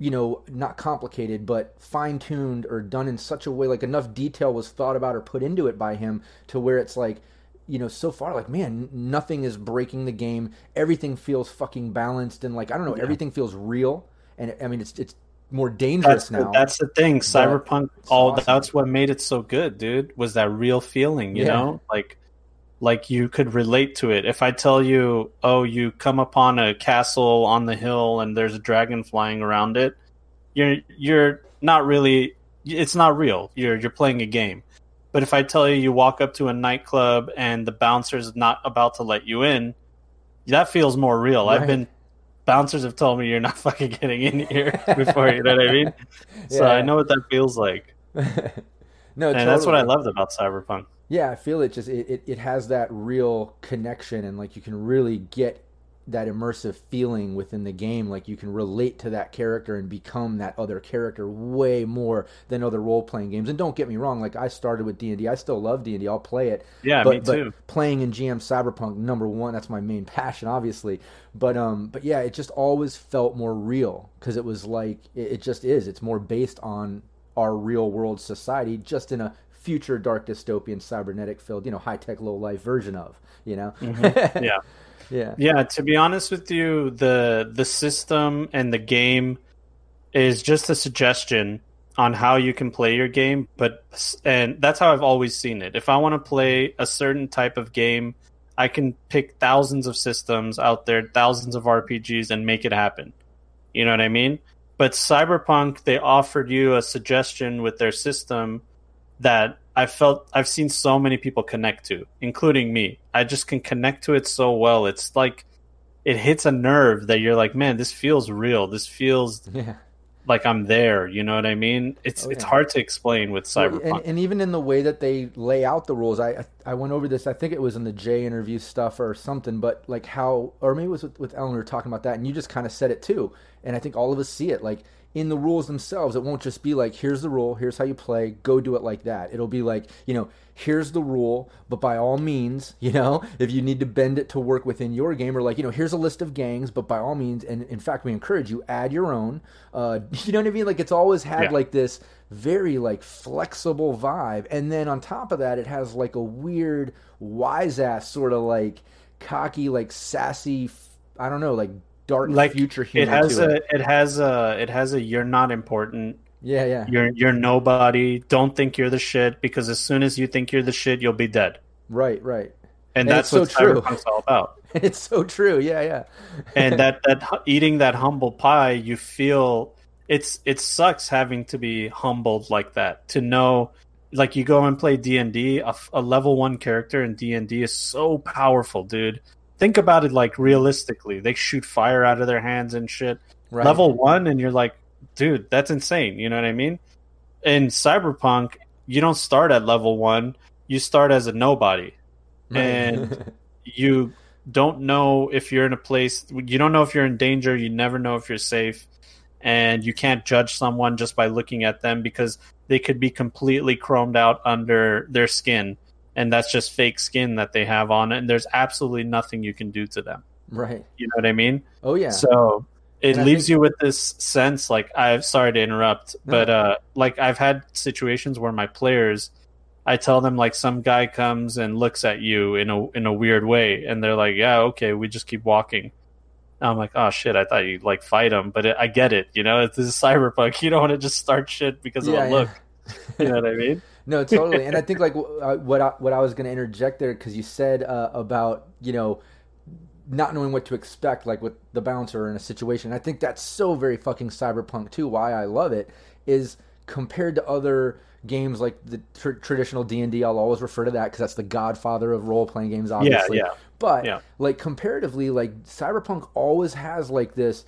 S1: you know not complicated but fine-tuned or done in such a way like enough detail was thought about or put into it by him to where it's like you know so far like man nothing is breaking the game everything feels fucking balanced and like i don't know yeah. everything feels real and i mean it's it's more dangerous
S2: that's
S1: now.
S2: The, that's the thing. Cyberpunk all awesome. that's what made it so good, dude, was that real feeling, you yeah. know? Like like you could relate to it. If I tell you, "Oh, you come upon a castle on the hill and there's a dragon flying around it." You're you're not really it's not real. You're you're playing a game. But if I tell you you walk up to a nightclub and the bouncer's not about to let you in, that feels more real. Right. I've been bouncers have told me you're not fucking getting in here before. You know what I mean? So yeah. I know what that feels like. no, and totally. that's what I loved about Cyberpunk.
S1: Yeah, I feel it just it, it, it has that real connection and like you can really get that immersive feeling within the game. Like you can relate to that character and become that other character way more than other role-playing games. And don't get me wrong like i started with d&d i still love d&d i'll play it.
S2: Yeah
S1: but,
S2: me too.
S1: but playing in gm cyberpunk number one that's my main passion obviously. But um but yeah it just always felt more real because it was like it, it just is. It's more based on our real world society just in a future dark dystopian cybernetic filled you know high tech low life version of you know
S2: mm-hmm. yeah
S1: yeah.
S2: Yeah, to be honest with you, the the system and the game is just a suggestion on how you can play your game, but and that's how I've always seen it. If I want to play a certain type of game, I can pick thousands of systems out there, thousands of RPGs and make it happen. You know what I mean? But Cyberpunk they offered you a suggestion with their system that I felt I've seen so many people connect to, including me. I just can connect to it so well. It's like it hits a nerve that you're like, man, this feels real. This feels yeah. like I'm there. You know what I mean? It's oh, it's hard to explain with Cyberpunk.
S1: And, and, even in the way that they lay out the rules, I I went over this. I think it was in the J interview stuff or something. But like how, or maybe it was with, with Ellen. We were talking about that, and you just kind of said it too. And I think all of us see it. Like in the rules themselves, it won't just be like, here's the rule, here's how you play, go do it like that. It'll be like, you know, here's the rule, but by all means, you know, if you need to bend it to work within your game, or like, you know, here's a list of gangs, but by all means, and in fact, we encourage you, add your own. Uh, you know what I mean? Like, it's always had yeah. like this very like flexible vibe. And then on top of that, it has like a weird, wise ass sort of like cocky, like sassy, I don't know, like dark
S2: like
S1: future humor.
S2: It has a
S1: it.
S2: it has a it has a you're not important
S1: Yeah, yeah.
S2: You're you're nobody. Don't think you're the shit because as soon as you think you're the shit, you'll be dead.
S1: Right, right.
S2: And, and that's what so Cyberpunk's all about.
S1: It's so true. Yeah, yeah.
S2: and that that eating that humble pie, you feel it's it sucks having to be humbled like that. To know like you go and play D&D, a, a level 1 character in D&D is so powerful, dude. Think about it like realistically. They shoot fire out of their hands and shit. Right. Level 1 and you're like, dude, that's insane. You know what I mean? In Cyberpunk, you don't start at level one. You start as a nobody, right. and you don't know if you're in a place. You don't know if you're in danger. You never know if you're safe, and you can't judge someone just by looking at them because they could be completely chromed out under their skin, and that's just fake skin that they have on, and there's absolutely nothing you can do to them.
S1: Right.
S2: You know what I mean?
S1: Oh yeah.
S2: So it and leaves think... you with this sense like i'm sorry to interrupt no. but uh like i've had situations where my players i tell them like some guy comes and looks at you in a in a weird way and they're like yeah okay we just keep walking I'm like, oh shit! I thought you'd like fight him, but it, I get it. You know, this is cyberpunk. You don't want to just start shit because yeah, of a yeah. you know what I mean?
S1: no, totally. And I think like uh, what I, what I was going to interject there because you said uh, about you know not knowing what to expect, like with the bouncer in a situation. I think that's so very fucking cyberpunk too. Why I love it is compared to other games like the tr- traditional D and I'll always refer to that because that's the godfather of role playing games, obviously.
S2: Yeah, yeah.
S1: But
S2: yeah.
S1: like comparatively, like Cyberpunk always has like this: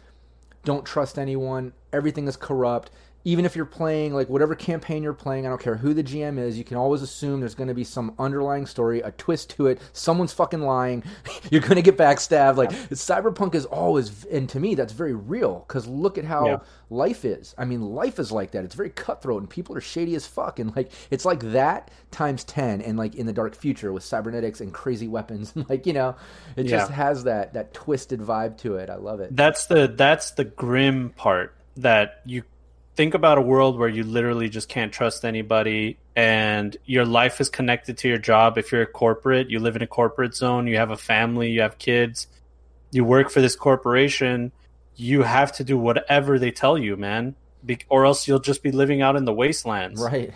S1: don't trust anyone. Everything is corrupt even if you're playing like whatever campaign you're playing, I don't care who the GM is, you can always assume there's going to be some underlying story, a twist to it. Someone's fucking lying. you're going to get backstabbed. Like cyberpunk is always, and to me, that's very real because look at how yeah. life is. I mean, life is like that. It's very cutthroat, and people are shady as fuck. And like, it's like that times ten, and like in the dark future with cybernetics and crazy weapons. And like, you know, it yeah. just has that that twisted vibe to it. I love it.
S2: That's the that's the grim part that you think about a world where you literally just can't trust anybody and your life is connected to your job. If you're a corporate you live in a corporate zone you have a family you have kids you work for this corporation you have to do whatever they tell you man Be- or else you'll just be living out in the wastelands.
S1: Right.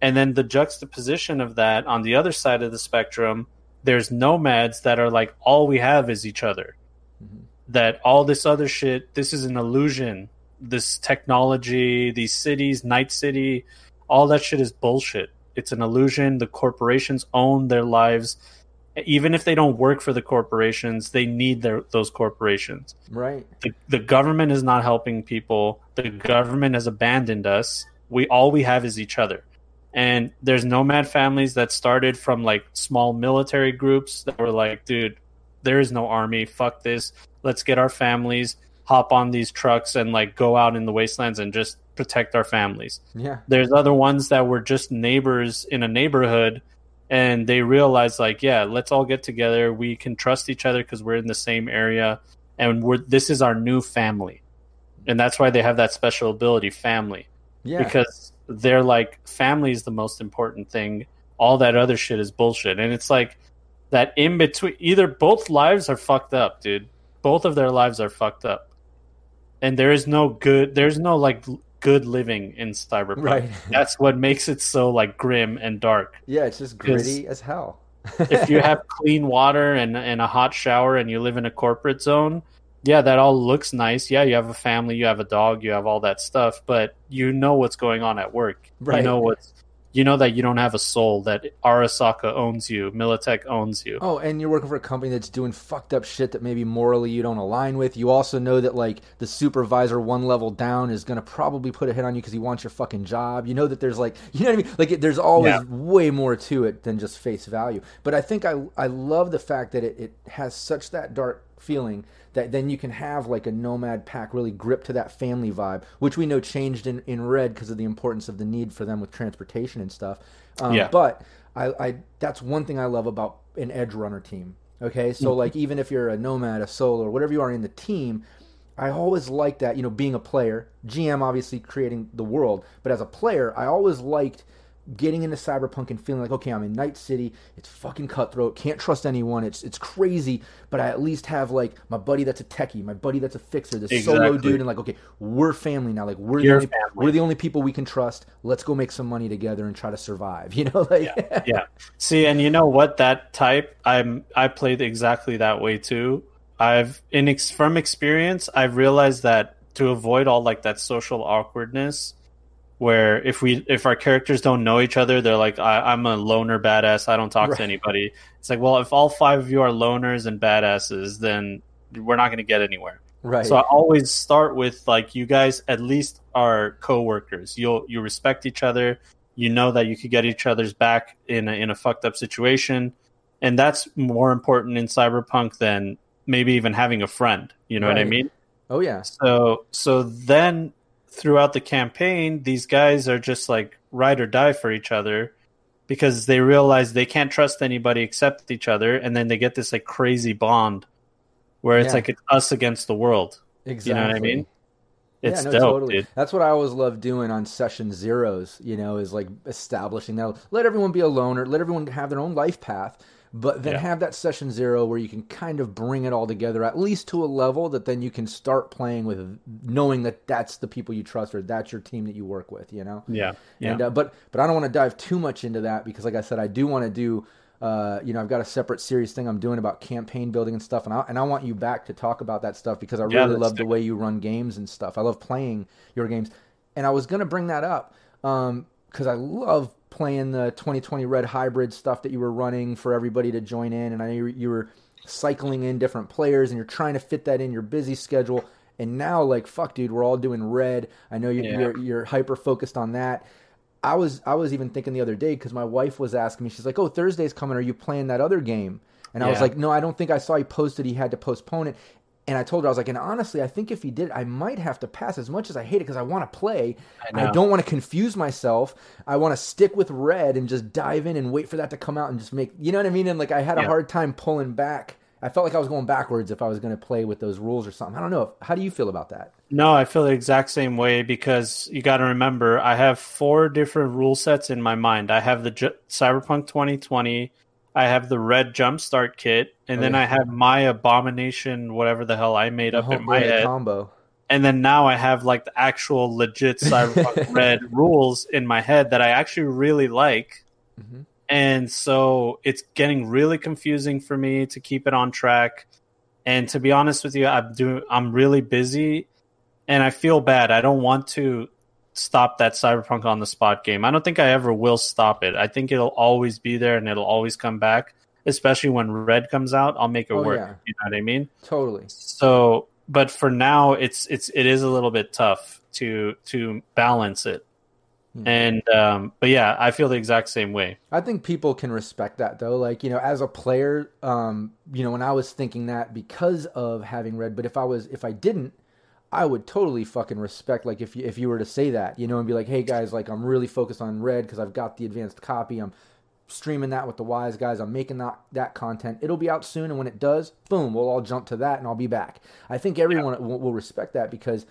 S2: And then the juxtaposition of that on the other side of the spectrum there's nomads that are like all we have is each other. Mm-hmm. that all this other shit this is an illusion this technology, these cities, Night City, all that shit is bullshit. It's an illusion. The corporations own their lives. Even if they don't work for the corporations, they need their, those corporations.
S1: Right.
S2: The, the government is not helping people. The government has abandoned us. We all we have is each other. And there's nomad families that started from like small military groups that were like, dude, there is no army. Fuck this. Let's get our families hop on these trucks and like go out in the wastelands and just protect our families.
S1: Yeah.
S2: There's other ones that were just neighbors in a neighborhood and they realized like, yeah, let's all get together. We can trust each other because we're in the same area and we're this is our new family. And that's why they have that special ability, family.
S1: Yeah.
S2: Because they're like family is the most important thing. All that other shit is bullshit. And it's like that in between either both lives are fucked up, dude. Both of their lives are fucked up and there is no good there's no like good living in cyberpunk. Right. That's what makes it so like grim and dark.
S1: Yeah it's just gritty as hell.
S2: if you have clean water and, and a hot shower and you live in a corporate zone yeah that all looks nice. Yeah you have a family you have a dog you have all that stuff but you know what's going on at work. Right. you know what's you know that you don't have a soul, that Arasaka owns you, Militech owns you.
S1: Oh, and you're working for a company that's doing fucked up shit that maybe morally you don't align with. You also know that, like, the supervisor one level down is going to probably put a hit on you because he wants your fucking job. You know that there's, like, you know what I mean? Like, it, there's always yeah. way more to it than just face value. But I think I, I love the fact that it, it has such that dark feeling that then you can have like a nomad pack really grip to that family vibe, which we know changed in, in red because of the importance of the need for them with transportation and stuff. Um, yeah. But I, I that's one thing I love about an edge runner team. Okay, so mm-hmm. like even if you're a nomad, a solo, or whatever you are in the team, I always like that. You know, being a player, GM obviously creating the world, but as a player, I always liked getting into cyberpunk and feeling like okay i'm in night city it's fucking cutthroat can't trust anyone it's it's crazy but i at least have like my buddy that's a techie my buddy that's a fixer this
S2: Exactly.
S1: solo dude and like okay we're family now like we're the, only,
S2: family.
S1: we're the only people we can trust let's go make some money together and try to survive you know like
S2: yeah, yeah. See, and you know what? That type, I'm I played exactly that way too. I've in ex- from experience, I've realized that to avoid all like that social awkwardness, where if we if our characters don't know each other, they're like, I, I'm a loner badass. I don't talk
S1: Right.
S2: to anybody. It's like, well, if all five of you are loners and badasses, then we're not going to get anywhere.
S1: right
S2: So I always start with like you guys at least are coworkers. You'll you respect each other. You know that you could get each other's back in a, in a fucked up situation, and that's more important in cyberpunk than maybe even having a friend. You know what I mean?
S1: oh yeah
S2: So so then throughout the campaign, these guys are just like ride or die for each other because they realize they can't trust anybody except each other, and then they get this like crazy bond where it's
S1: Yeah.
S2: like it's us against the world.
S1: exactly
S2: You know what I mean? It's
S1: yeah, no,
S2: dope,
S1: totally.
S2: dude.
S1: That's what I always love doing on session zeros. You know, is like establishing that. Let everyone be a loner. Let everyone have their own life path. But then
S2: Yeah.
S1: have that session zero where you can kind of bring it all together, at least to a level that then you can start playing with, knowing that that's the people you trust or that's your team that you work with. You know.
S2: Yeah, yeah,
S1: And uh, but but I don't want to dive too much into that because, like I said, I do want to do. Uh, you know, I've got a separate series thing I'm doing about campaign building and stuff, and I and I want you back to talk about that stuff because I
S2: Yeah,
S1: really love the way you run games and stuff. I love playing your games, and I was gonna bring that up because I love playing the 2020 Red Hybrid stuff that you were running for everybody to join in, and I know you were, cycling in different players, and you're trying to fit that in your busy schedule. And now, like, fuck, dude, we're all doing red. I know you,
S2: Yeah.
S1: you're you're hyper focused on that. I was I was even thinking the other day because my wife was asking me. She's like, "Oh, Thursday's coming. Are you playing that other game?" And I was like, "No, I don't think I saw he posted he had to postpone it." And I told her I was like, "And honestly, I think if he did, I might have to pass. As much as I hate it because I want to play,
S2: I
S1: I, don't want to confuse myself. I want to stick with red and just dive in and wait for that to come out and just make you know what I mean." And like I had a hard time pulling back. I felt like I was going backwards if I was going to play with those rules or something. I don't know. How do you feel about that?
S2: No, I feel the exact same way because you got to remember, I have four different rule sets in my mind. I have the J- Cyberpunk 2020, I have the Red Jumpstart kit, and
S1: Oh,
S2: then
S1: yeah.
S2: I have my Abomination, whatever the hell I made up in my head.
S1: combo.
S2: and then now I have like the actual legit Cyberpunk Red rules in my head that I actually really like.
S1: Mhm.
S2: And so it's getting really confusing for me to keep it on track. And to be honest with you, I'm doing I'm really busy and I feel bad. I don't want to stop that Cyberpunk on the spot game. I don't think I ever will stop it. I think it'll always be there and it'll always come back. Especially when Red comes out, I'll make it
S1: Oh,
S2: work.
S1: yeah.
S2: You know what I mean?
S1: Totally.
S2: So, but for now, it's it's it is a little bit tough to to balance it.
S1: Hmm.
S2: And um, but yeah, I feel the exact same way.
S1: I think people can respect that though. Like, you know, as a player, um, you know, when I was thinking that because of having red, but if I was if I didn't, I would totally fucking respect like if you if you were to say that, you know, and be like, "Hey guys, like I'm really focused on red because I've got the advanced copy. I'm streaming that with the wise guys. I'm making that that content. It'll be out soon and when it does, boom, we'll all jump to that and I'll be back." I think everyone will, will respect that because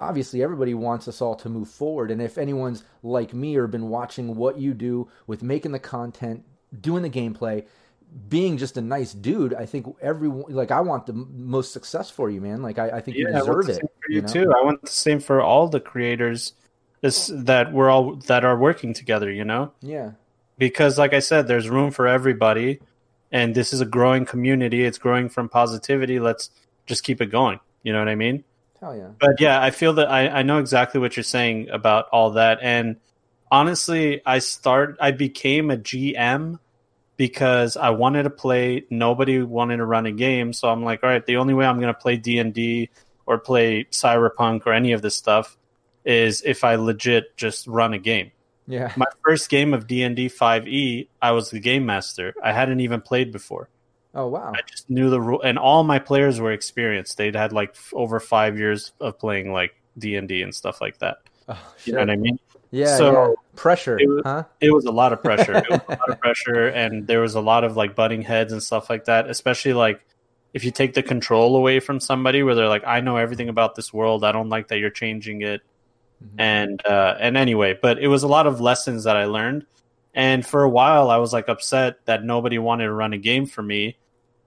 S1: obviously everybody wants us all to move forward and if anyone's like me or been watching what you do with making the content doing the gameplay being just a nice dude i think everyone like i want the most success for you man like i, I think you deserve it
S2: for you,
S1: know?
S2: too. I want the same for all the creators this, that we're all that are working together. You know,
S1: yeah
S2: because like I said, there's room for everybody, and this is a growing community. It's growing from positivity. Let's just keep it going. You know what I mean?
S1: hell yeah
S2: But yeah, I feel that I, I know exactly what you're saying about all that. And honestly, I start I became a GM because I wanted to play. Nobody wanted to run a game, so I'm like, all right, the only way I'm going to play D and D or play Cyberpunk or any of this stuff is if I legit just run a game.
S1: yeah
S2: My first game of D and D 5e, I was the game master. I hadn't even played before.
S1: oh wow
S2: I just knew the rule, and all my players were experienced. They'd had like f- over five years of playing like D and D and stuff like that.
S1: oh,
S2: You know what I mean?
S1: Yeah
S2: so
S1: yeah. pressure
S2: it was-
S1: huh
S2: It was a lot of pressure. It was a lot of pressure, and there was a lot of like butting heads and stuff like that. Especially like if you take the control away from somebody, where they're like, "I know everything about this world. I don't like that you're changing it."
S1: Mhm.
S2: And uh, and anyway, but it was a lot of lessons that I learned. And for a while, I was like upset that nobody wanted to run a game for me.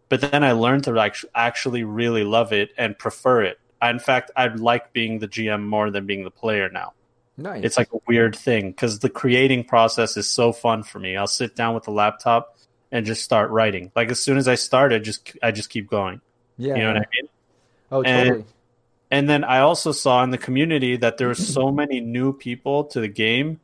S2: But then I learned to like actually really love it and prefer it. In fact, I like being the GM more than being the player now.
S1: Nice.
S2: It's like a weird thing because the creating process is so fun for me. I'll sit down with the laptop and just start writing. Like as soon as I start, I just I just keep going.
S1: yeah.
S2: You know what I mean?
S1: Oh,
S2: And-
S1: totally.
S2: And then I also saw in the community that there were so many new people to the game.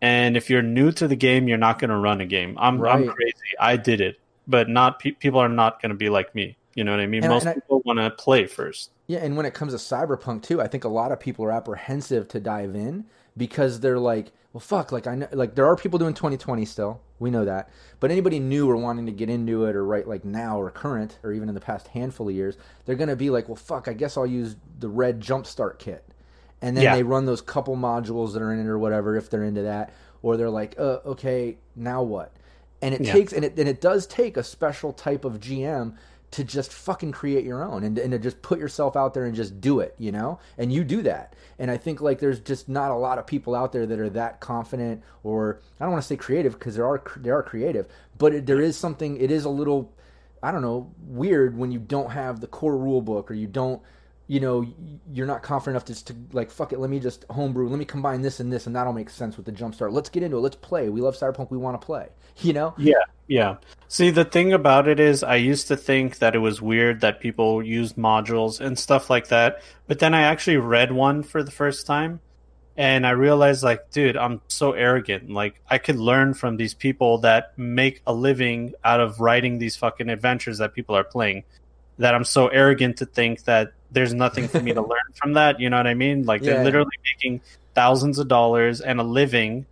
S2: And if you're new to the game, you're not going to run a game. I'm I'm crazy. I did it, but not pe- people are not going to be like me. You know what I mean?
S1: And
S2: Most
S1: I-
S2: people want to play first.
S1: Yeah, and when it comes to cyberpunk too, I think a lot of people are apprehensive to dive in because they're like, well, fuck, like I know, like there are people doing 2020 still, we know that, but anybody new or wanting to get into it or right like now or current or even in the past handful of years, they're gonna be like, well, fuck, I guess I'll use the red jumpstart kit, and then
S2: Yeah.
S1: they run those couple modules that are in it or whatever if they're into that, or they're like, uh, okay, now what? And it
S2: Yeah.
S1: takes and it and it does take a special type of GM to just fucking create your own and, and to just put yourself out there and just do it, you know? And you do that. And I think like there's just not a lot of people out there that are that confident or I don't want to say creative because there are they are creative, but it, there is something it is a little I don't know, weird when you don't have the core rule book or you don't you know, you're not confident enough just to like fuck it, let me just homebrew, let me combine this and this and that'll make sense with the jumpstart. Let's get into it. Let's play. We love Cyberpunk, we want to play. You know?
S2: Yeah, yeah. See, the thing about it is, I used to think that it was weird that people used modules and stuff like that. But then I actually read one for the first time, and I realized, like, dude, I'm so arrogant. Like, I could learn from these people that make a living out of writing these fucking adventures that people are playing. That I'm so arrogant to think that there's nothing for me to learn from that. You know what I mean? Like,
S1: Yeah.
S2: they're literally making thousands of dollars and a living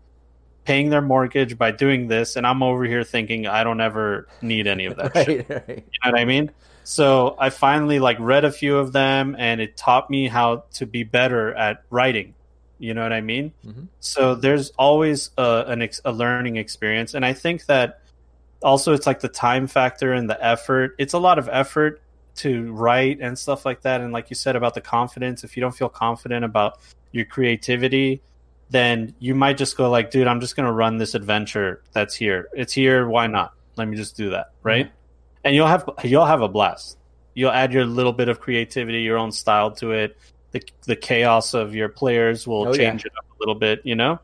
S2: paying their mortgage by doing this and i'm over here thinking i don't ever need any of that shit
S1: right, right.
S2: you know what i mean so i finally like read a few of them and it taught me how to be better at writing you know what i mean
S1: Mhm.
S2: so there's always a, an ex- a learning experience and i think that also it's like the time factor and the effort it's a lot of effort to write and stuff like that. And like you said about the confidence if you don't feel confident about your creativity then you might just go like dude i'm just going to run this adventure that's here. It's here. Why not? Let me just do that. Right? Mm-hmm. And you'll have you'll have a blast. You'll add your little bit of creativity your own style to it. The, the chaos of your players will
S1: Oh, yeah.
S2: change it up a little bit you know?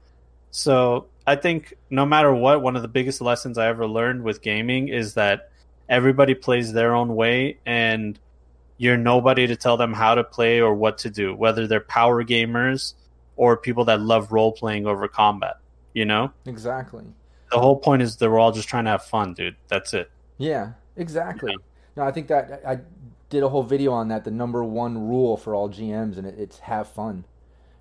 S2: So i think no matter what one of the biggest lessons i ever learned with gaming is that everybody plays their own way and you're nobody to tell them how to play or what to do whether they're power gamers or people that love role playing over combat you know
S1: Exactly.
S2: the whole point is that we're all just trying to have fun dude that's it
S1: Yeah, exactly. No, I think that I did a whole video on that. The number one rule for all GMs, and it, it's have fun.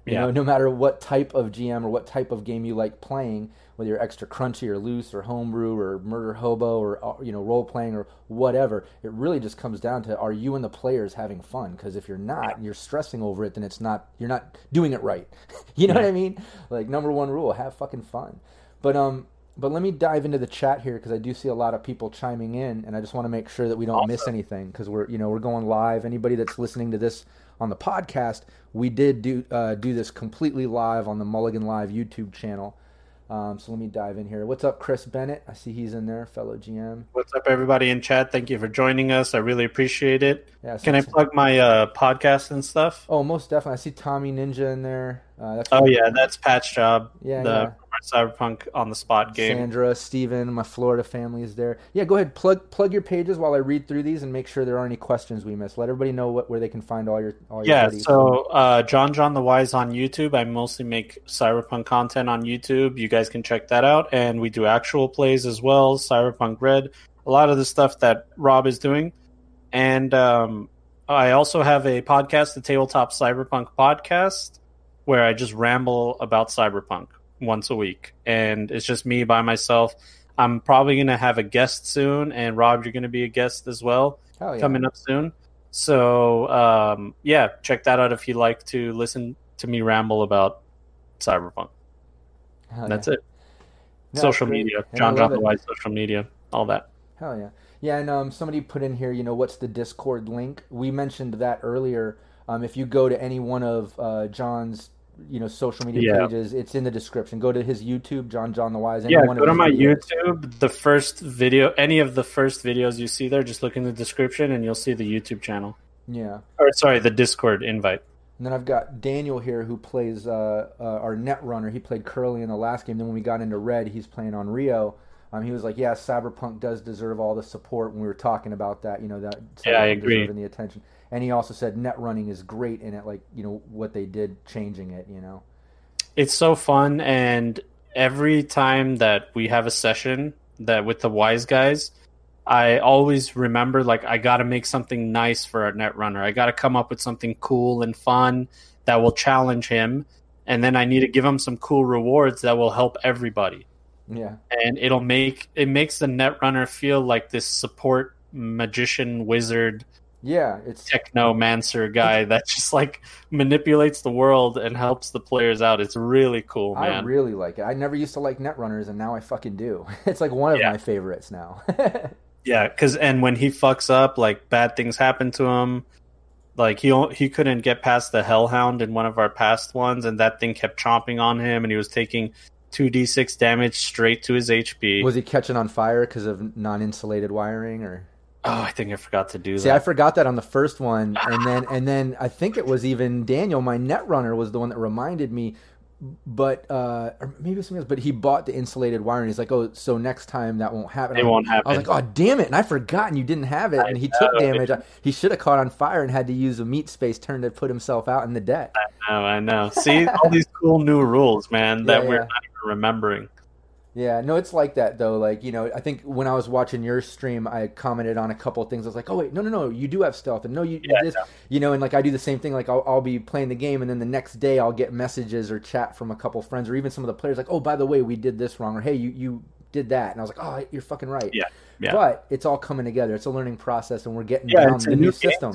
S1: You
S2: Yeah.
S1: know, no matter what type of GM or what type of game you like playing, whether you're extra crunchy or loose or homebrew or murder hobo or uh, you know role playing or whatever, it really just comes down to are you and the players having fun? Because if you're not, you're stressing over it, then it's not you're not doing it right. you know what I mean? Like number one rule, have fucking fun. But um, but let me dive into the chat here because I do see a lot of people chiming in, and I just want to make sure that we don't miss anything because we're you know we're going live. Anybody that's listening to this on the podcast, we did do uh, do this completely live on the Mulligan Live YouTube channel. Um, so let me dive in here. What's up, Chris Bennett? I see he's in there, fellow GM.
S2: What's up, everybody in chat? Thank you for joining us. I really appreciate it.
S1: Yeah,
S2: Can I plug my uh, podcast and stuff?
S1: Oh, most definitely. I see Tommy Ninja in there. Uh, that's
S2: Oh yeah, that's Patch Job.
S1: Yeah,
S2: the
S1: yeah.
S2: Cyberpunk on the spot game.
S1: Sandra, Steven, my Florida family is there. Yeah, go ahead, plug plug your pages while I read through these and make sure there aren't any questions we missed. Let everybody know what where they can find all your all your
S2: Yeah,
S1: goodies.
S2: so uh, John John the Wise on YouTube. I mostly make Cyberpunk content on YouTube. You guys can check that out, and we do actual plays as well. Cyberpunk Red, a lot of the stuff that Rob is doing, and um, I also have a podcast, the Tabletop Cyberpunk Podcast, where I just ramble about Cyberpunk once a week, and it's just me by myself. I'm probably going to have a guest soon, and Rob, you're going to be a guest as well
S1: yeah.
S2: coming up soon. So um, yeah, check that out if you like to listen to me ramble about Cyberpunk.
S1: Hell
S2: That's
S1: yeah.
S2: it.
S1: No,
S2: social media, John John
S1: it.
S2: White, social media, all that.
S1: Hell yeah. Yeah, and um, somebody put in here, you know, what's the Discord link? We mentioned that earlier. Um, if you go to any one of uh, John's you know social media
S2: Yeah.
S1: pages. It's in the description. Go to his YouTube, John John the Wise. any
S2: Yeah, go to my
S1: videos.
S2: YouTube. The first video, any of the first videos you see there, just look in the description and you'll see the YouTube channel.
S1: Yeah.
S2: Or sorry, the Discord invite.
S1: And then I've got Daniel here who plays uh, uh, our net runner. He played Curly in the last game. Then when we got into Red, he's playing on Rio. Um, he was like, "Yeah, Cyberpunk does deserve all the support." When we were talking about that, you know, that
S2: Yeah, I agree.
S1: deserving the attention. And he also said net running is great in it, like you know what they did changing it. You know,
S2: It's so fun, and every time that we have a session that with the wise guys, I always remember like I got to make something nice for our net runner. I got to come up with something cool and fun that will challenge him, and then I need to give him some cool rewards that will help everybody.
S1: yeah,
S2: and it'll make it makes the net runner feel like this support magician wizard
S1: yeah. It's
S2: technomancer guy that just like manipulates the world and helps the players out it's really cool
S1: I really like it. I never used to like netrunners and now I fucking do. It's like one of
S2: Yeah.
S1: my favorites now.
S2: yeah because and when he fucks up like bad things happen to him like he he couldn't get past the hellhound in one of our past ones and that thing kept chomping on him and he was taking 2d6 damage straight to his hp
S1: was he catching on fire because of non-insulated wiring, or?
S2: Oh i think i forgot to do
S1: See, I forgot that on the first one, and then and then I think it was even Daniel, my net runner, was the one that reminded me. But uh, or maybe something else. But he bought the insulated wire, and He's like, "Oh, so next time that won't happen."
S2: It
S1: I was-
S2: won't happen.
S1: I was like, "Oh, damn it!" And I forgot, and you didn't have it, and he took damage. He should have caught on fire and had to use a meat space turn to put himself out in the deck.
S2: I know, I know. See all these cool new rules, man, that
S1: Yeah,
S2: we're not even remembering.
S1: Yeah, no, it's like that though. Like you know, I think when I was watching your stream, I commented on a couple of things. I was like, "Oh wait, no, no, no, you do have stealth, and no, you
S2: Yeah,
S1: this, you know." And like I do the same thing. Like I'll, I'll be playing the game, and then the next day I'll get messages or chat from a couple friends, or even some of the players, like, "Oh, by the way, we did this wrong," or "Hey, you you did that," and I was like, "Oh, you're fucking right."
S2: Yeah, yeah.
S1: But it's all coming together. It's a learning process, and we're getting
S2: Yeah,
S1: down
S2: it's
S1: the
S2: a
S1: new,
S2: new
S1: system.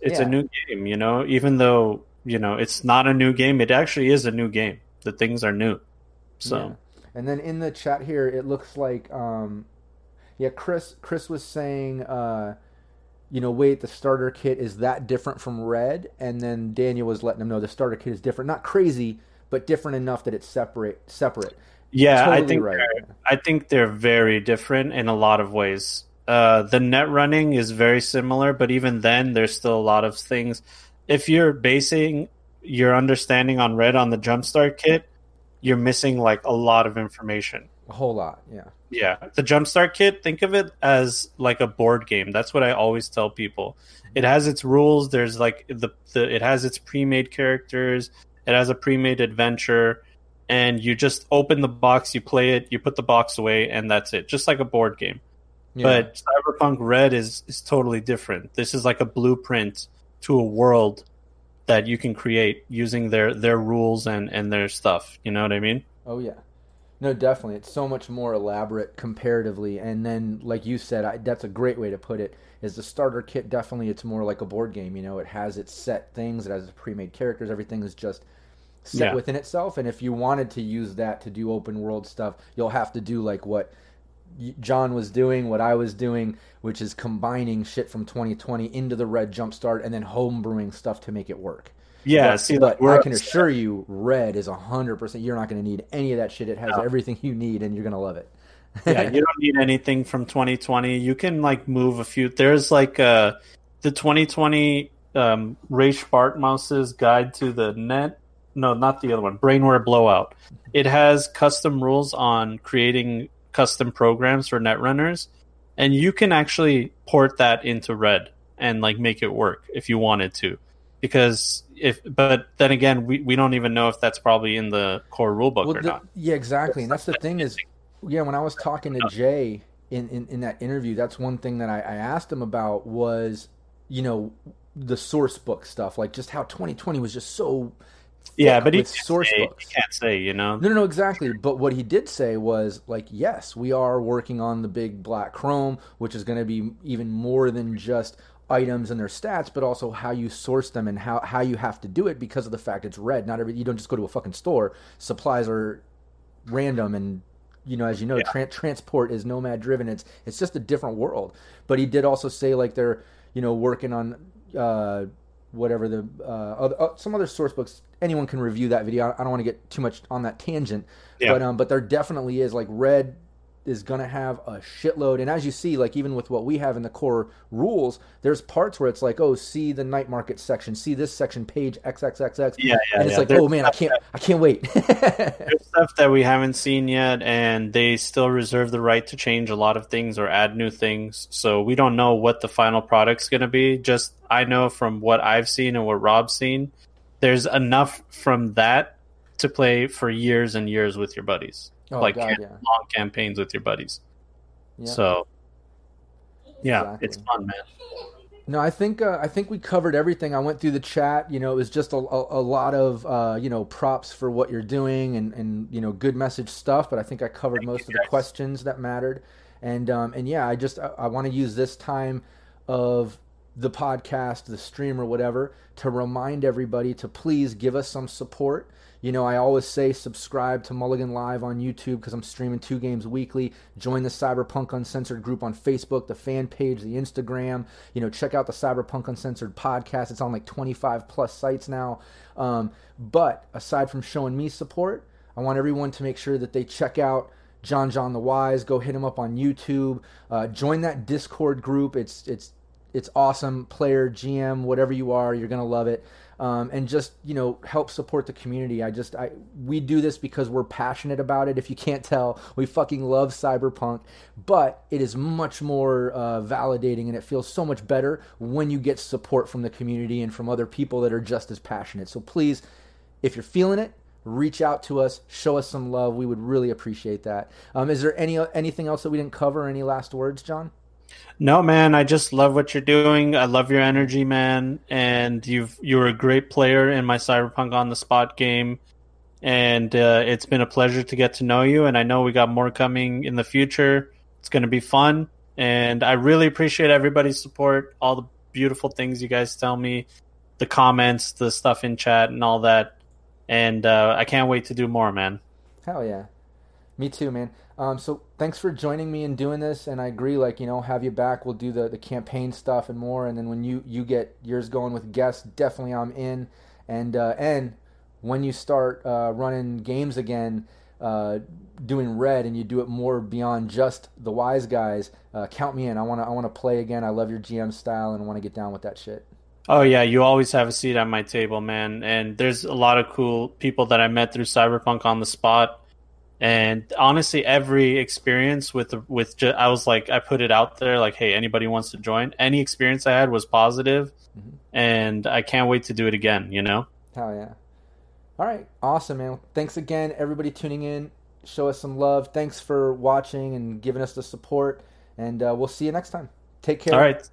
S2: It's
S1: Yeah.
S2: a new game, you know. Even though you know it's not a new game, it actually is a new game. The things are new. So
S1: Yeah. And then in the chat here, it looks like, um, yeah, Chris. Chris was saying, uh, you know, wait, the starter kit is that different from Red, and then Daniel was letting him know the starter kit is different, not crazy, but different enough that it's separate. Separate.
S2: yeah, I think
S1: right.
S2: they're, I think they're very different in a lot of ways. Uh, the net running is very similar, but even then, there's still a lot of things. If you're basing your understanding on red on the jumpstart kit, you're missing like a lot of information.
S1: A whole lot. Yeah.
S2: Yeah, the jumpstart kit. Think of it as like a board game. That's what I always tell people. Mm-hmm. It has its rules. There's like the, the it has its pre-made characters. It has a pre-made adventure, and you just open the box, you play it, you put the box away, and that's it. Just like a board game.
S1: yeah.
S2: But Cyberpunk Red is is totally different. This is like a blueprint to a world that you can create using their their rules and and their stuff. You know what I mean?
S1: Oh yeah. No, definitely. It's so much more elaborate comparatively. And then, like you said, I, that's a great way to put it. Is the starter kit definitely? It's more like a board game. You know, it has its set things. It has its pre-made characters. Everything is just set
S2: Yeah.
S1: within itself. And if you wanted to use that to do open world stuff, you'll have to do like what John was doing, what I was doing, which is combining shit from 2020 into the red jumpstart and then homebrewing stuff to make it work.
S2: Yeah.
S1: But,
S2: see,
S1: but
S2: like,
S1: I can assure you, red is hundred percent. You're not going to need any of that shit. It has
S2: No.
S1: everything you need, and you're going to love it.
S2: yeah, you don't need anything from 2020. You can like move a few. There's like uh the 2020 um, Rache Bartmoss's guide to the net. No, not the other one. Brainware Blowout. It has custom rules on creating custom programs for netrunners, and you can actually port that into Red and like make it work if you wanted to. Because if, but then again, we, we don't even know if that's probably in the core rulebook
S1: Well,
S2: or
S1: the-
S2: not.
S1: yeah, exactly. And that's the thing is, yeah, when I was talking to Jay in, in, in that interview, that's one thing that I, I asked him about was, you know, the source book stuff, like just how 2020 was just so
S2: Yeah, but he
S1: with source
S2: say,
S1: books.
S2: he can't say, you know.
S1: No, no, no, exactly. But what he did say was like, yes, we are working on the big black chrome, which is going to be even more than just items and their stats, but also how you source them and how, how you have to do it because of the fact it's red. Not every you don't just go to a fucking store. Supplies are random and you know as you know tran transport is nomad driven it's it's just a different world but he did also say like they're you know working on uh whatever the uh, other, uh, some other source books. Anyone can review that video. I don't want to get too much on that tangent, yeah. but um, but there definitely is like red is going to have a shitload. And as you see, like even with what we have in the core rules, there's parts where it's like, oh, see the night market section, see this section, page XXXX.
S2: Yeah, yeah.
S1: And it's
S2: yeah.
S1: like,
S2: there's
S1: oh man, I can't, I can't wait.
S2: there's stuff that we haven't seen yet, and they still reserve the right to change a lot of things or add new things. So we don't know what the final product's going to be. Just I know from what I've seen and what Rob's seen, there's enough from that to play for years and years with your buddies. Oh, like God, yeah. long campaigns with your buddies. Yep. So, yeah, exactly. it's fun, man.
S1: No, I think uh, I think we covered everything. I went through the chat. You know, it was just a, a, a lot of uh, you know props for what you're doing and, and you know good message stuff. But I think I covered Thank most of guys. the questions that mattered. And um, and yeah, I just I, I want to use this time of the podcast, the stream, or whatever to remind everybody to please give us some support. You know, I always say subscribe to Mulligan Live on YouTube because I'm streaming two games weekly. Join the Cyberpunk Uncensored group on Facebook, the fan page, the Instagram. You know, check out the Cyberpunk Uncensored podcast. It's on like 25 plus sites now. Um, but aside from showing me support, I want everyone to make sure that they check out John John the Wise. Go hit him up on YouTube. Uh, join that Discord group. It's it's it's awesome. Player, GM, whatever you are, you're gonna love it um, and just you know help support the community. I just I we do this because we're passionate about it. If you can't tell, we fucking love cyberpunk, but it is much more uh, validating and it feels so much better when you get support from the community and from other people that are just as passionate. So please, if you're feeling it, reach out to us, show us some love. We would really appreciate that. Um, is there any anything else that we didn't cover? Any last words, John?
S2: No, man, I just love what you're doing. I love your energy, man, and you've you're a great player in my Cyberpunk on the spot game, and uh, it's been a pleasure to get to know you. And I know we got more coming in the future. It's going to be fun, and I really appreciate everybody's support, all the beautiful things you guys tell me, the comments, the stuff in chat, and all that. And uh, I can't wait to do more, man.
S1: Hell yeah, me too, man. Um, so thanks for joining me and doing this. And I agree, like you know, have you back. We'll do the the campaign stuff and more. And then when you you get yours going with guests, definitely I'm in. And uh, and when you start uh, running games again, uh, doing red, and you do it more beyond just the wise guys, uh, count me in. I wanna I wanna play again. I love your GM style and want to get down with that shit.
S2: Oh yeah, you always have a seat at my table, man. And there's a lot of cool people that I met through Cyberpunk on the spot and honestly every experience with with just, i was like i put it out there like hey anybody wants to join any experience i had was positive. Mm-hmm. and i can't wait to do it again you know?
S1: Hell yeah. All right. Awesome man. Thanks again everybody tuning in. Show us some love. Thanks for watching and giving us the support. And uh, we'll see you next time. Take care.
S2: All right